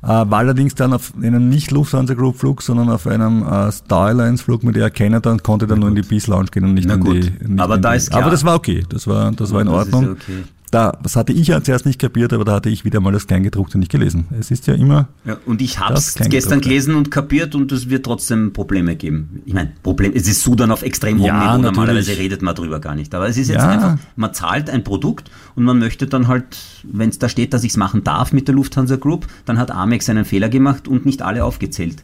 Äh, war allerdings dann auf einem nicht Lufthansa Group Flug, sondern auf einem äh, Star Alliance Flug mit Air Canada und konnte dann nur in die Peace Lounge gehen und nicht Na in gut. die. Nicht Aber in da die, ist klar. Aber das war okay. Das war, das war in Das Ordnung. okay. Da, das hatte ich ja zuerst nicht kapiert, aber da hatte ich wieder mal das Kleingedruckte nicht gelesen. Es ist ja immer, Ja, und ich habe es gestern gelesen und kapiert und es wird trotzdem Probleme geben. Ich meine, Problem, es ist Sudan auf extrem hohem Ja, Niveau, natürlich. normalerweise redet man drüber gar nicht. Aber es ist jetzt Ja. einfach, man zahlt ein Produkt und man möchte dann halt, wenn es da steht, dass ich es machen darf mit der Lufthansa Group, dann hat Amex einen Fehler gemacht und nicht alle aufgezählt.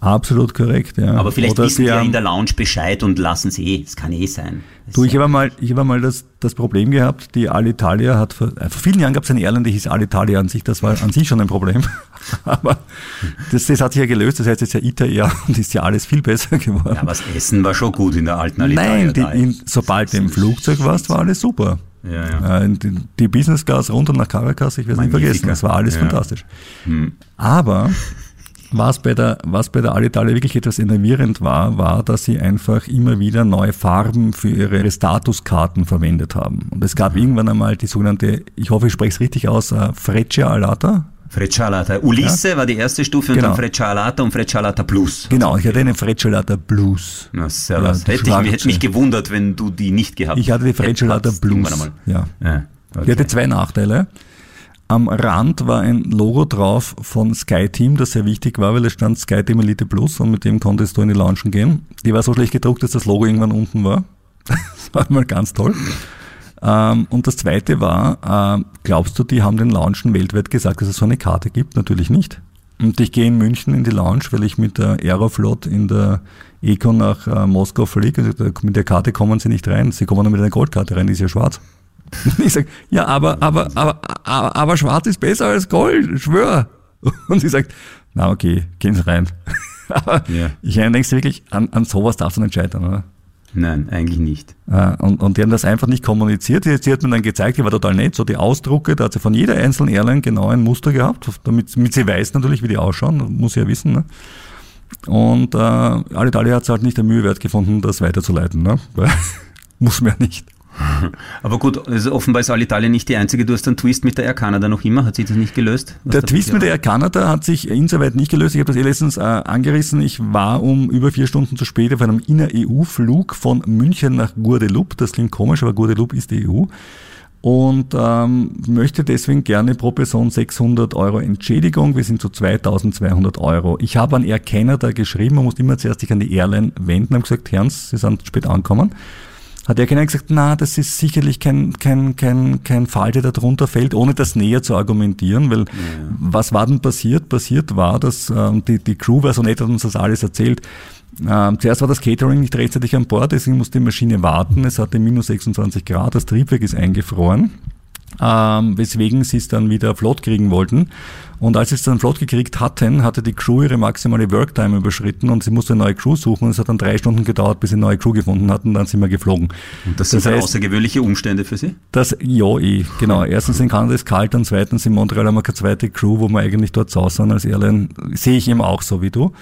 Absolut korrekt. Ja. Aber vielleicht Oder wissen sie die ja in der Lounge Bescheid und lassen es eh. Es kann eh sein. Das Du, ich habe mal, ich habe mal das, das Problem gehabt, die Alitalia hat, vor, äh, vor vielen Jahren gab es eine Airline, die hieß Alitalia an sich, das war an sich schon ein Problem. *laughs* Aber das, das hat sich ja gelöst, das heißt jetzt ja ITA Air und ist ja alles viel besser geworden. ja, aber das Essen war schon gut in der alten Alitalia. Nein, die, in, sobald du im Flugzeug warst, war alles super. Ja, ja. Äh, Die, die Business Class runter nach Caracas, ich werde es nie Magnifica. vergessen, das war alles Ja. Hm. fantastisch. Aber was bei der, was bei der Alitalia wirklich etwas enervierend war, war, dass sie einfach immer wieder neue Farben für ihre Statuskarten verwendet haben. Und es gab irgendwann einmal die sogenannte, ich hoffe, ich spreche es richtig aus, äh, Freccia Alata. Freccialata. Ulisse war die erste Stufe und Genau. dann Freccialata und Freccialata Plus. Genau, ich hatte eine Freccia Alata Blues. Na, servus. Ja, die hätte ich, hätte mich gewundert, wenn du die nicht gehabt Ich hatte die Freccia Alata hättest irgendwann Blues. Ja. Ja, Die okay. hatte zwei Nachteile. Am Rand war ein Logo drauf von SkyTeam, das sehr wichtig war, weil es stand SkyTeam Elite Plus und mit dem konntest du in die Launchen gehen. Die war so schlecht gedruckt, dass das Logo irgendwann unten war. *laughs* Das war mal ganz toll. Ähm, und das zweite war, ähm, glaubst du, die haben den Launchen weltweit gesagt, dass es so eine Karte gibt? Natürlich nicht. Und ich gehe in München in die Lounge, weil ich mit der Aeroflot in der Econ nach äh, Moskau fliege. Also, mit der Karte kommen sie nicht rein. Sie kommen nur mit einer Goldkarte rein, die ist ja schwarz. *laughs* Ich sag, ja, aber, aber, aber, aber, aber schwarz ist besser als Gold, schwör. *laughs* Und sie sagt, na okay, gehen Sie rein. *laughs* aber Ja. ich du wirklich, an, an sowas darfst du nicht scheitern, oder? Nein, eigentlich nicht. Und, und die haben das einfach nicht kommuniziert. Sie, sie hat mir dann gezeigt, die war total nett, so die Ausdrucke, da hat sie von jeder einzelnen Airline genau ein Muster gehabt, damit, damit sie weiß natürlich, wie die ausschauen, muss sie ja wissen. Ne? Und äh, Alitalia hat es halt nicht der Mühe wert gefunden, das weiterzuleiten. Ne? muss man ja nicht. *laughs* Aber gut, also offenbar ist Alitalia nicht die einzige. Du hast einen Twist mit der Air Canada noch immer. Hat sich das nicht gelöst? Der Twist mit der Air Canada hat sich insoweit nicht gelöst. Ich habe das eh letztens äh, angerissen. Ich war um über vier Stunden zu spät auf einem Inner-EU-Flug von München nach Guadeloupe. Das klingt komisch, aber Guadeloupe ist die EU. Und ähm, möchte deswegen gerne pro Person 600 Euro Entschädigung. Wir sind zu 2200 Euro. Ich habe an Air Canada geschrieben, man muss immer zuerst sich an die Airline wenden, haben gesagt, Herrn, Sie sind spät angekommen hat der Kenner gesagt, na, das ist sicherlich kein, kein, kein, kein Fall, der da drunter fällt, ohne das näher zu argumentieren, weil ja. was war denn passiert? Passiert war, dass ähm, die, die Crew war so nett, hat uns das alles erzählt. Ähm, zuerst war das Catering nicht rechtzeitig an Bord, deswegen musste die Maschine warten. Es hatte minus 26 Grad, das Triebwerk ist eingefroren ähm, weswegen sie es dann wieder flott kriegen wollten. Und als sie es dann flott gekriegt hatten, hatte die Crew ihre maximale Worktime überschritten und sie musste eine neue Crew suchen. Und es hat dann drei Stunden gedauert, bis sie eine neue Crew gefunden hatten. Dann sind wir geflogen. Und das sind das heißt, außergewöhnliche Umstände für Sie? Das, ja, eh, genau. Erstens in Kanada ist kalt und zweitens in Montreal haben wir keine zweite Crew, wo wir eigentlich dort sausen als Airline. Sehe ich eben auch so wie du.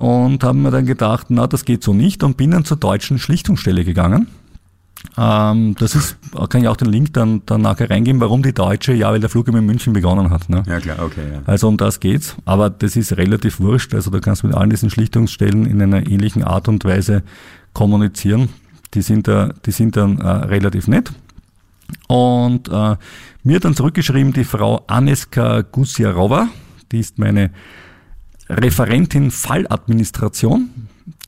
Und haben mir dann gedacht, na, das geht so nicht und bin dann zur deutschen Schlichtungsstelle gegangen ähm, das ist, kann ich auch den Link dann, dann nachher reingeben, warum die Deutsche, ja, weil der Flug immer in München begonnen hat. Ne? Ja, klar, okay. Ja. Also um das geht's. Aber das ist relativ wurscht. Also da kannst du mit allen diesen Schlichtungsstellen in einer ähnlichen Art und Weise kommunizieren. Die sind, da, die sind dann äh, relativ nett. Und äh, mir hat dann zurückgeschrieben die Frau Aneska Gusiarova, die ist meine Referentin Falladministration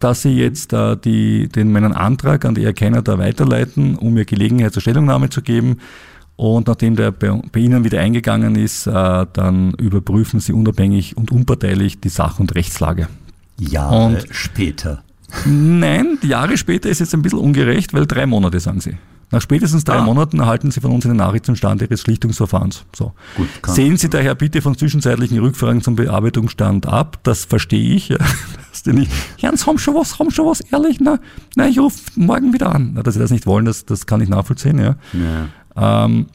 dass Sie jetzt äh, die, den, meinen Antrag an die Erkenner da weiterleiten, um mir Gelegenheit zur Stellungnahme zu geben. Und nachdem der bei, bei Ihnen wieder eingegangen ist, äh, dann überprüfen Sie unabhängig und unparteilich die Sach- und Rechtslage. Jahre und später. Nein, Jahre später ist jetzt ein bisschen ungerecht, weil drei Monate, sagen Sie. Nach spätestens drei ah. Monaten erhalten Sie von uns eine Nachricht zum Stand Ihres Schlichtungsverfahrens. So. Gut, Sehen Sie daher bitte von zwischenzeitlichen Rückfragen zum Bearbeitungsstand ab. Das verstehe ich. *laughs* Ja. Das nicht. Jans, haben schon was, haben schon was, ehrlich? Na, na ich rufe morgen wieder an. Na, dass Sie das nicht wollen, das, das kann ich nachvollziehen. Ja. ja. Ähm,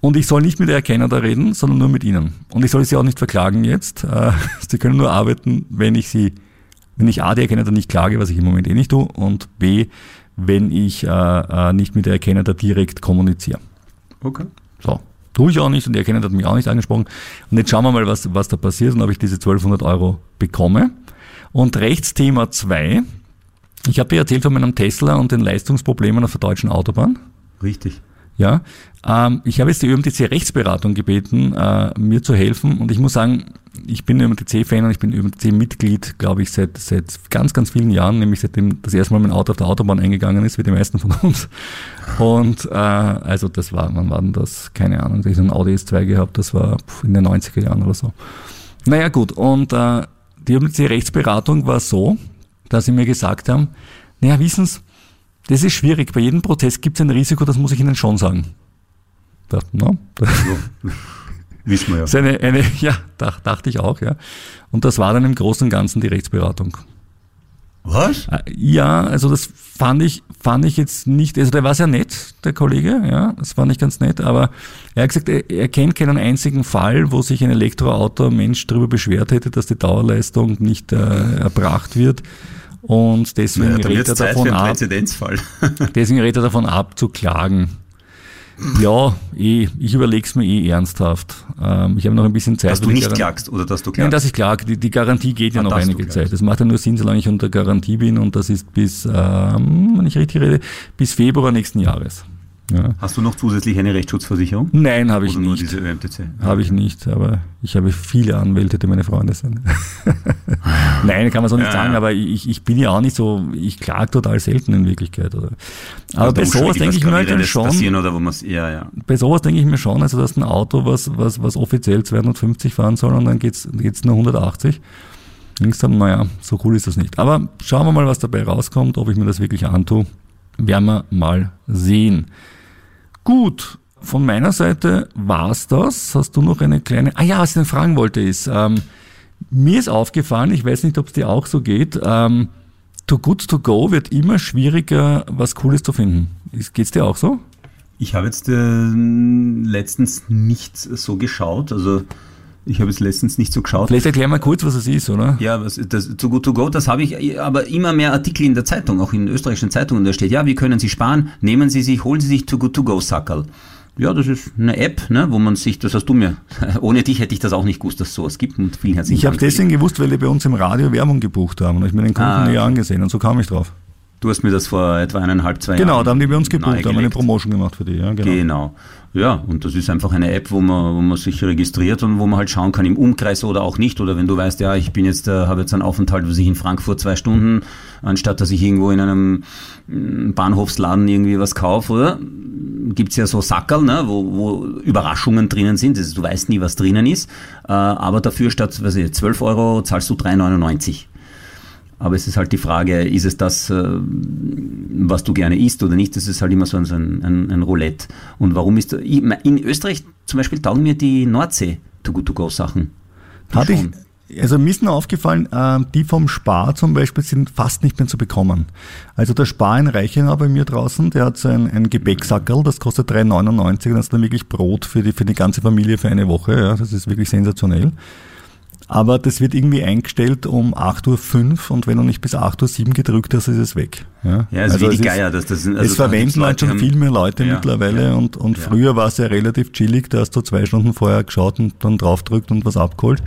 und ich soll nicht mit der Erkenner da reden, sondern nur mit Ihnen. Und ich soll Sie auch nicht verklagen jetzt. Äh, *laughs* Sie können nur arbeiten, wenn ich Sie, wenn ich A, die Erkenner dann nicht klage, was ich im Moment eh nicht tue, und B, wenn ich äh, äh, nicht mit der Erkenner da direkt kommuniziere. Okay. So. Tue ich auch nicht und die Erkenner hat mich auch nicht angesprochen. Und jetzt schauen wir mal, was, was da passiert und ob ich diese 1200 Euro bekomme. Und Rechtsthema 2. Ich habe dir erzählt von meinem Tesla und den Leistungsproblemen auf der deutschen Autobahn. Richtig. Ja, ähm, ich habe jetzt die ÖMTC Rechtsberatung gebeten, äh, mir zu helfen und ich muss sagen, ich bin ÖMTC-Fan und ich bin ÖMTC-Mitglied, glaube ich, seit, seit ganz, ganz vielen Jahren, nämlich seitdem das erste Mal mein Auto auf der Autobahn eingegangen ist, wie die meisten von uns. Und äh, also das war, wann war denn das? Keine Ahnung, ich habe ein Audi S2 gehabt, das war in den 90er Jahren oder so. Naja gut, und äh, die ÖMTC-Rechtsberatung war so, dass sie mir gesagt haben, naja, wissen Sie, das ist schwierig. Bei jedem Prozess gibt es ein Risiko, das muss ich Ihnen schon sagen. Da, no? ja, wissen wir ja. *laughs* Eine, eine, ja, dachte ich auch, ja. Und das war dann im Großen und Ganzen die Rechtsberatung. Was? Äh, ja, also das fand ich, fand ich jetzt nicht, also der war sehr nett, der Kollege, ja, das war nicht ganz nett, aber er hat gesagt, er, er kennt keinen einzigen Fall, wo sich ein Elektroauto Mensch darüber beschwert hätte, dass die Dauerleistung nicht äh, erbracht wird. Und deswegen naja, rät er davon ab. *laughs* deswegen rät er davon ab zu klagen. Ja, eh, ich überlege es mir eh ernsthaft. Ähm, ich habe noch ein bisschen Zeit. Dass du nicht klagst oder dass du klagst? Nein, dass ich klage. Die, die Garantie geht ja ah, noch einige Zeit. Das macht ja nur Sinn, solange ich unter Garantie bin und das ist bis, ähm, wenn ich richtig rede, bis Februar nächsten Jahres. Ja. Hast du noch zusätzlich eine Rechtsschutzversicherung? Nein, habe ich Oder nicht. Nur diese Habe ich nicht, aber ich habe viele Anwälte, die meine Freunde sind. *laughs* Nein, kann man so nicht ja, sagen, ja. aber ich, ich bin ja auch nicht so, ich klage total selten in Wirklichkeit. Oder. Aber also bei sowas denke ich mir halt dann schon, ja, ja. bei sowas denke ich mir schon, also dass ein Auto, was, was, was offiziell 250 fahren soll und dann geht's geht's nur 180. Denkst dann, naja, so cool ist das nicht. Aber schauen wir mal, was dabei rauskommt, ob ich mir das wirklich antue. Werden wir mal sehen. Gut, von meiner Seite war's das. Hast du noch eine kleine... Ah ja, was ich denn fragen wollte ist, ähm, mir ist aufgefallen, ich weiß nicht, ob es dir auch so geht, ähm, Too Good To Go wird immer schwieriger, was Cooles zu finden. Geht's dir auch so? Ich habe jetzt äh, letztens nicht so geschaut, also ich habe es letztens nicht so geschaut. Vielleicht erklär mal kurz, was es ist, oder? Ja, was, das Too Good To Go, das habe ich aber immer mehr Artikel in der Zeitung, auch in österreichischen Zeitungen, da steht, ja, wie können Sie sparen? Nehmen Sie sich, holen Sie sich Too Good To Go Sackerl. Ja, das ist eine App, ne, wo man sich, das hast du mir, *laughs* ohne dich hätte ich das auch nicht gewusst, dass es sowas gibt und vielen herzlichen Ich habe deswegen gewusst, weil die bei uns im Radio Werbung gebucht haben und ich mir den Kunden ah, näher angesehen und so kam ich drauf. Du hast mir das vor etwa eineinhalb, zwei genau, Jahren. Genau, da haben die bei uns gebucht, haben eine Promotion gemacht für die. Ja, genau. genau. Ja, und das ist einfach eine App, wo man, wo man sich registriert und wo man halt schauen kann im Umkreis oder auch nicht. Oder wenn du weißt, ja, ich bin jetzt, äh, habe jetzt einen Aufenthalt, was ich in Frankfurt zwei Stunden, anstatt dass ich irgendwo in einem mm, Bahnhofsladen irgendwie was kaufe, oder? Gibt's ja so Sackerl, ne, wo, wo Überraschungen drinnen sind. Also du weißt nie, was drinnen ist. Äh, aber dafür statt weiß ich, 12 Euro zahlst du 3,99. Aber es ist halt die Frage, ist es das, äh, was du gerne isst oder nicht? Das ist halt immer so ein, ein, ein Roulette. Und warum ist, in Österreich zum Beispiel taugen mir die Nordsee To-Go-Sachen. Hatte ich, also mir ist nur aufgefallen, äh, die vom Spar zum Beispiel sind fast nicht mehr zu bekommen. Also der Spar in Reichenau bei mir draußen, der hat so ein, ein Gebäcksackerl, das kostet 3,99 und das ist dann wirklich Brot für die, für die ganze Familie für eine Woche. Ja, das ist wirklich sensationell. Aber das wird irgendwie eingestellt um 8.05 Uhr und wenn du nicht bis 8.07 Uhr gedrückt hast, ist es weg. Ja, ja also, also wie die Geier. Das, das also es verwenden halt schon viel mehr Leute ja, mittlerweile ja, und, und früher war es ja relativ chillig, da hast du zwei Stunden vorher geschaut und dann draufdrückt und was abgeholt.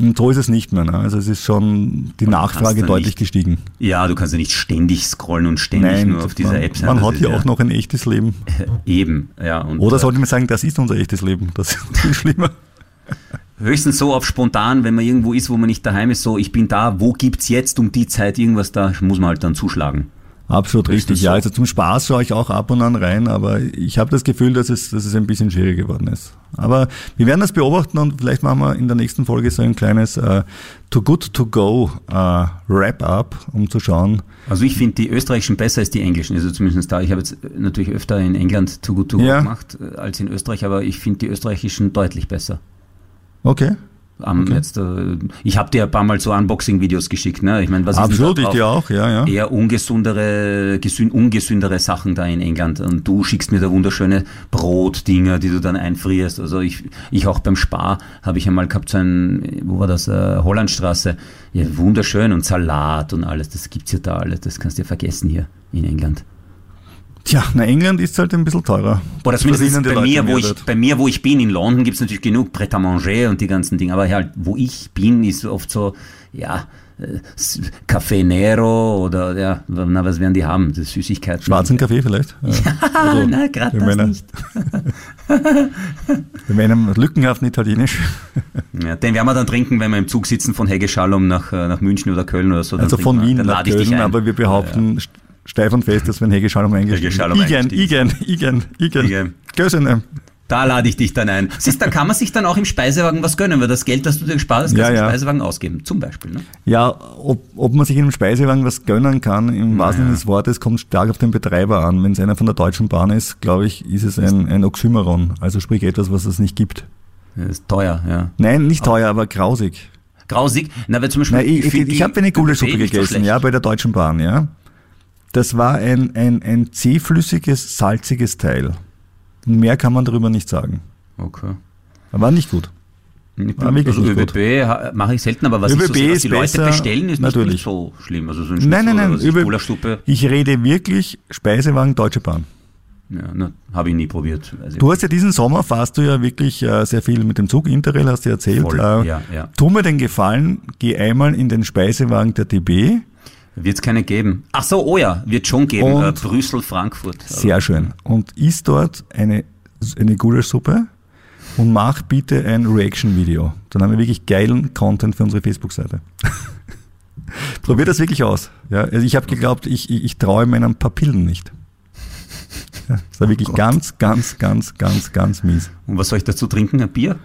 Und so ist es nicht mehr. Ne? Also es ist schon die Nachfrage deutlich nicht, gestiegen. Ja, du kannst ja nicht ständig scrollen und ständig Nein, nur auf dieser man, App sein. Man hat ja auch noch ein echtes Leben. *laughs* Eben, ja. Oder sollte man sagen, das ist unser echtes Leben. Das ist viel *laughs* schlimmer. Höchstens so auf spontan, wenn man irgendwo ist, wo man nicht daheim ist, so ich bin da, wo gibt's jetzt um die Zeit irgendwas, da muss man halt dann zuschlagen. Absolut richtig, so. ja. Also zum Spaß schaue ich auch ab und an rein, aber ich habe das Gefühl, dass es, dass es ein bisschen schwieriger geworden ist. Aber wir werden das beobachten und vielleicht machen wir in der nächsten Folge so ein kleines uh, Too Good To Go uh, Wrap-up, um zu schauen. Also ich finde die österreichischen besser als die englischen, also zumindest da. Ich habe jetzt natürlich öfter in England Too Good To Go ja. gemacht äh, als in Österreich, aber ich finde die österreichischen deutlich besser. Okay. Um, okay. Jetzt, äh, ich habe dir ein paar Mal so Unboxing-Videos geschickt. Ne? Ich meine, was Absolut, ist ich dir auch, ja, ja. Eher ungesundere, gesün, ungesündere Sachen da in England. Und du schickst mir da wunderschöne Brotdinger, die du dann einfrierst. Also ich, ich auch beim Spar habe ich einmal gehabt, so ein, wo war das, äh, Hollandstraße. Ja, wunderschön und Salat und alles. Das gibt's ja da alles. Das kannst du ja vergessen hier in England. Tja, na England ist halt ein bisschen teurer. Oder zumindest bei mir, wo ich, bei mir, wo ich bin, in London gibt es natürlich genug Pret à manger und die ganzen Dinge, aber halt, wo ich bin, ist oft so, ja, äh, Café Nero oder ja, na, was werden die haben? Das Süßigkeiten. Schwarzen Kaffee vielleicht? *laughs* Ja, also, nein, gerade das meiner, nicht. *laughs* wir meinen lückenhaft Italienisch. *laughs* ja, den werden wir dann trinken, wenn wir im Zug sitzen von Hegeschallum nach, äh, nach München oder Köln oder so. Also von Wien nach Köln, aber wir behaupten, ja, ja steif und fest, dass wenn Hege Schalom eingestiegen ist. Igen, Igen, Igen, Igen. Gösenem. Da lade ich dich dann ein. Siehst, da kann man sich dann auch im Speisewagen was gönnen, weil das Geld, das du dir gespart hast, kannst du ja, ja. im Speisewagen ausgeben, zum Beispiel. Ne? Ja, ob, ob man sich in einem Speisewagen was gönnen kann, im wahrsten Sinne des Wortes, kommt stark auf den Betreiber an. Wenn es einer von der Deutschen Bahn ist, glaube ich, ist es ein, ein Oxymeron, also sprich etwas, was es nicht gibt. Ja, ist teuer, ja. Nein, nicht teuer, aber grausig. Grausig? Na, weil zum Beispiel. Na, ich ich, ich habe eine Gulaschsuppe gegessen, so ja, bei der Deutschen Bahn, ja. Das war ein, ein, ein zähflüssiges, salziges Teil. Mehr kann man darüber nicht sagen. Okay. War nicht gut. War wirklich also nicht ÖBB mache ich selten, aber was, ÖBB so, was die Leute bestellen, ist natürlich. nicht so schlimm. Also so ein nein, nein, nein. Über, ich rede wirklich Speisewagen Deutsche Bahn. Ja, habe ich nie probiert. du hast ja diesen Sommer, fahrst du ja wirklich äh, sehr viel mit dem Zug, Interrail hast du erzählt. Voll, äh, ja, ja. Tu mir den Gefallen, geh einmal in den Speisewagen der DB wird es keine geben. Ach so, oh ja, wird schon geben. Äh, Brüssel, Frankfurt. Sehr schön. Und isst dort eine, eine Gulaschsuppe und mach bitte ein Reaction-Video. Dann haben wir wirklich geilen Content für unsere Facebook-Seite. *laughs* Probier das wirklich aus. Ja, also ich habe geglaubt, ich, ich, ich traue meinen Papillen nicht. Ja, das war wirklich oh ganz, ganz, ganz, ganz, ganz mies. Und was soll ich dazu trinken? Ein Bier?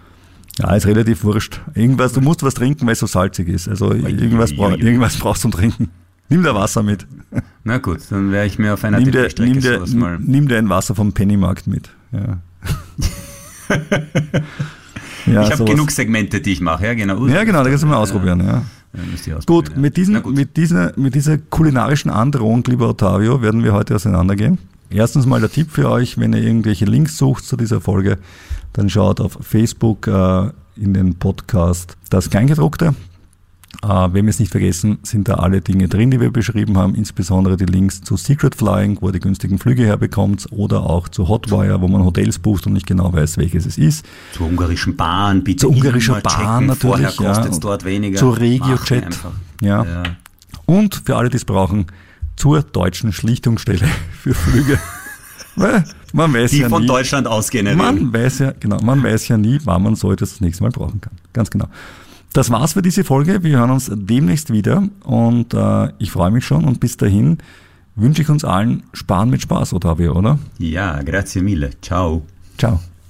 Ja, ist relativ wurscht. Irgendwas, du musst was trinken, weil es so salzig ist. Also irgendwas, brauch, irgendwas brauchst du zum Trinken. Nimm dir Wasser mit. Na gut, dann werde ich mir auf einer nimm dir, nimm dir, mal. Nimm dir ein Wasser vom Pennymarkt mit. Ja. *laughs* ja, ich habe genug Segmente, die ich mache, ja genau. Ja genau, da kannst du mal ausprobieren, ja. Ja, gut, mit, diesen, gut. Mit, dieser, mit dieser kulinarischen Androhung, lieber Ottavio, werden wir heute auseinandergehen. Erstens mal der Tipp für euch, wenn ihr irgendwelche Links sucht zu dieser Folge, dann schaut auf Facebook äh, in den Podcast das Kleingedruckte. Äh, wenn wir es nicht vergessen, sind da alle Dinge drin, die wir beschrieben haben, insbesondere die Links zu Secret Flying, wo ihr die günstigen Flüge herbekommt, oder auch zu Hotwire, wo man Hotels bucht und nicht genau weiß, welches es ist. Zur ungarischen Bahn, bitte. Zur ungarischen Bahn natürlich. Vorher kostet es dort weniger. Zur RegioJet. Ja. ja. Und für alle, die es brauchen, zur deutschen Schlichtungsstelle *laughs* für Flüge. man weiß die ja von nie, Deutschland aus generieren. Man weiß ja, genau, man weiß ja nie, wann man so etwas das nächste Mal brauchen kann. Ganz genau. Das war's für diese Folge. Wir hören uns demnächst wieder und äh, ich freue mich schon und bis dahin wünsche ich uns allen Sparen mit Spaß, Ottavio, oder? Ja, grazie mille. Ciao. Ciao.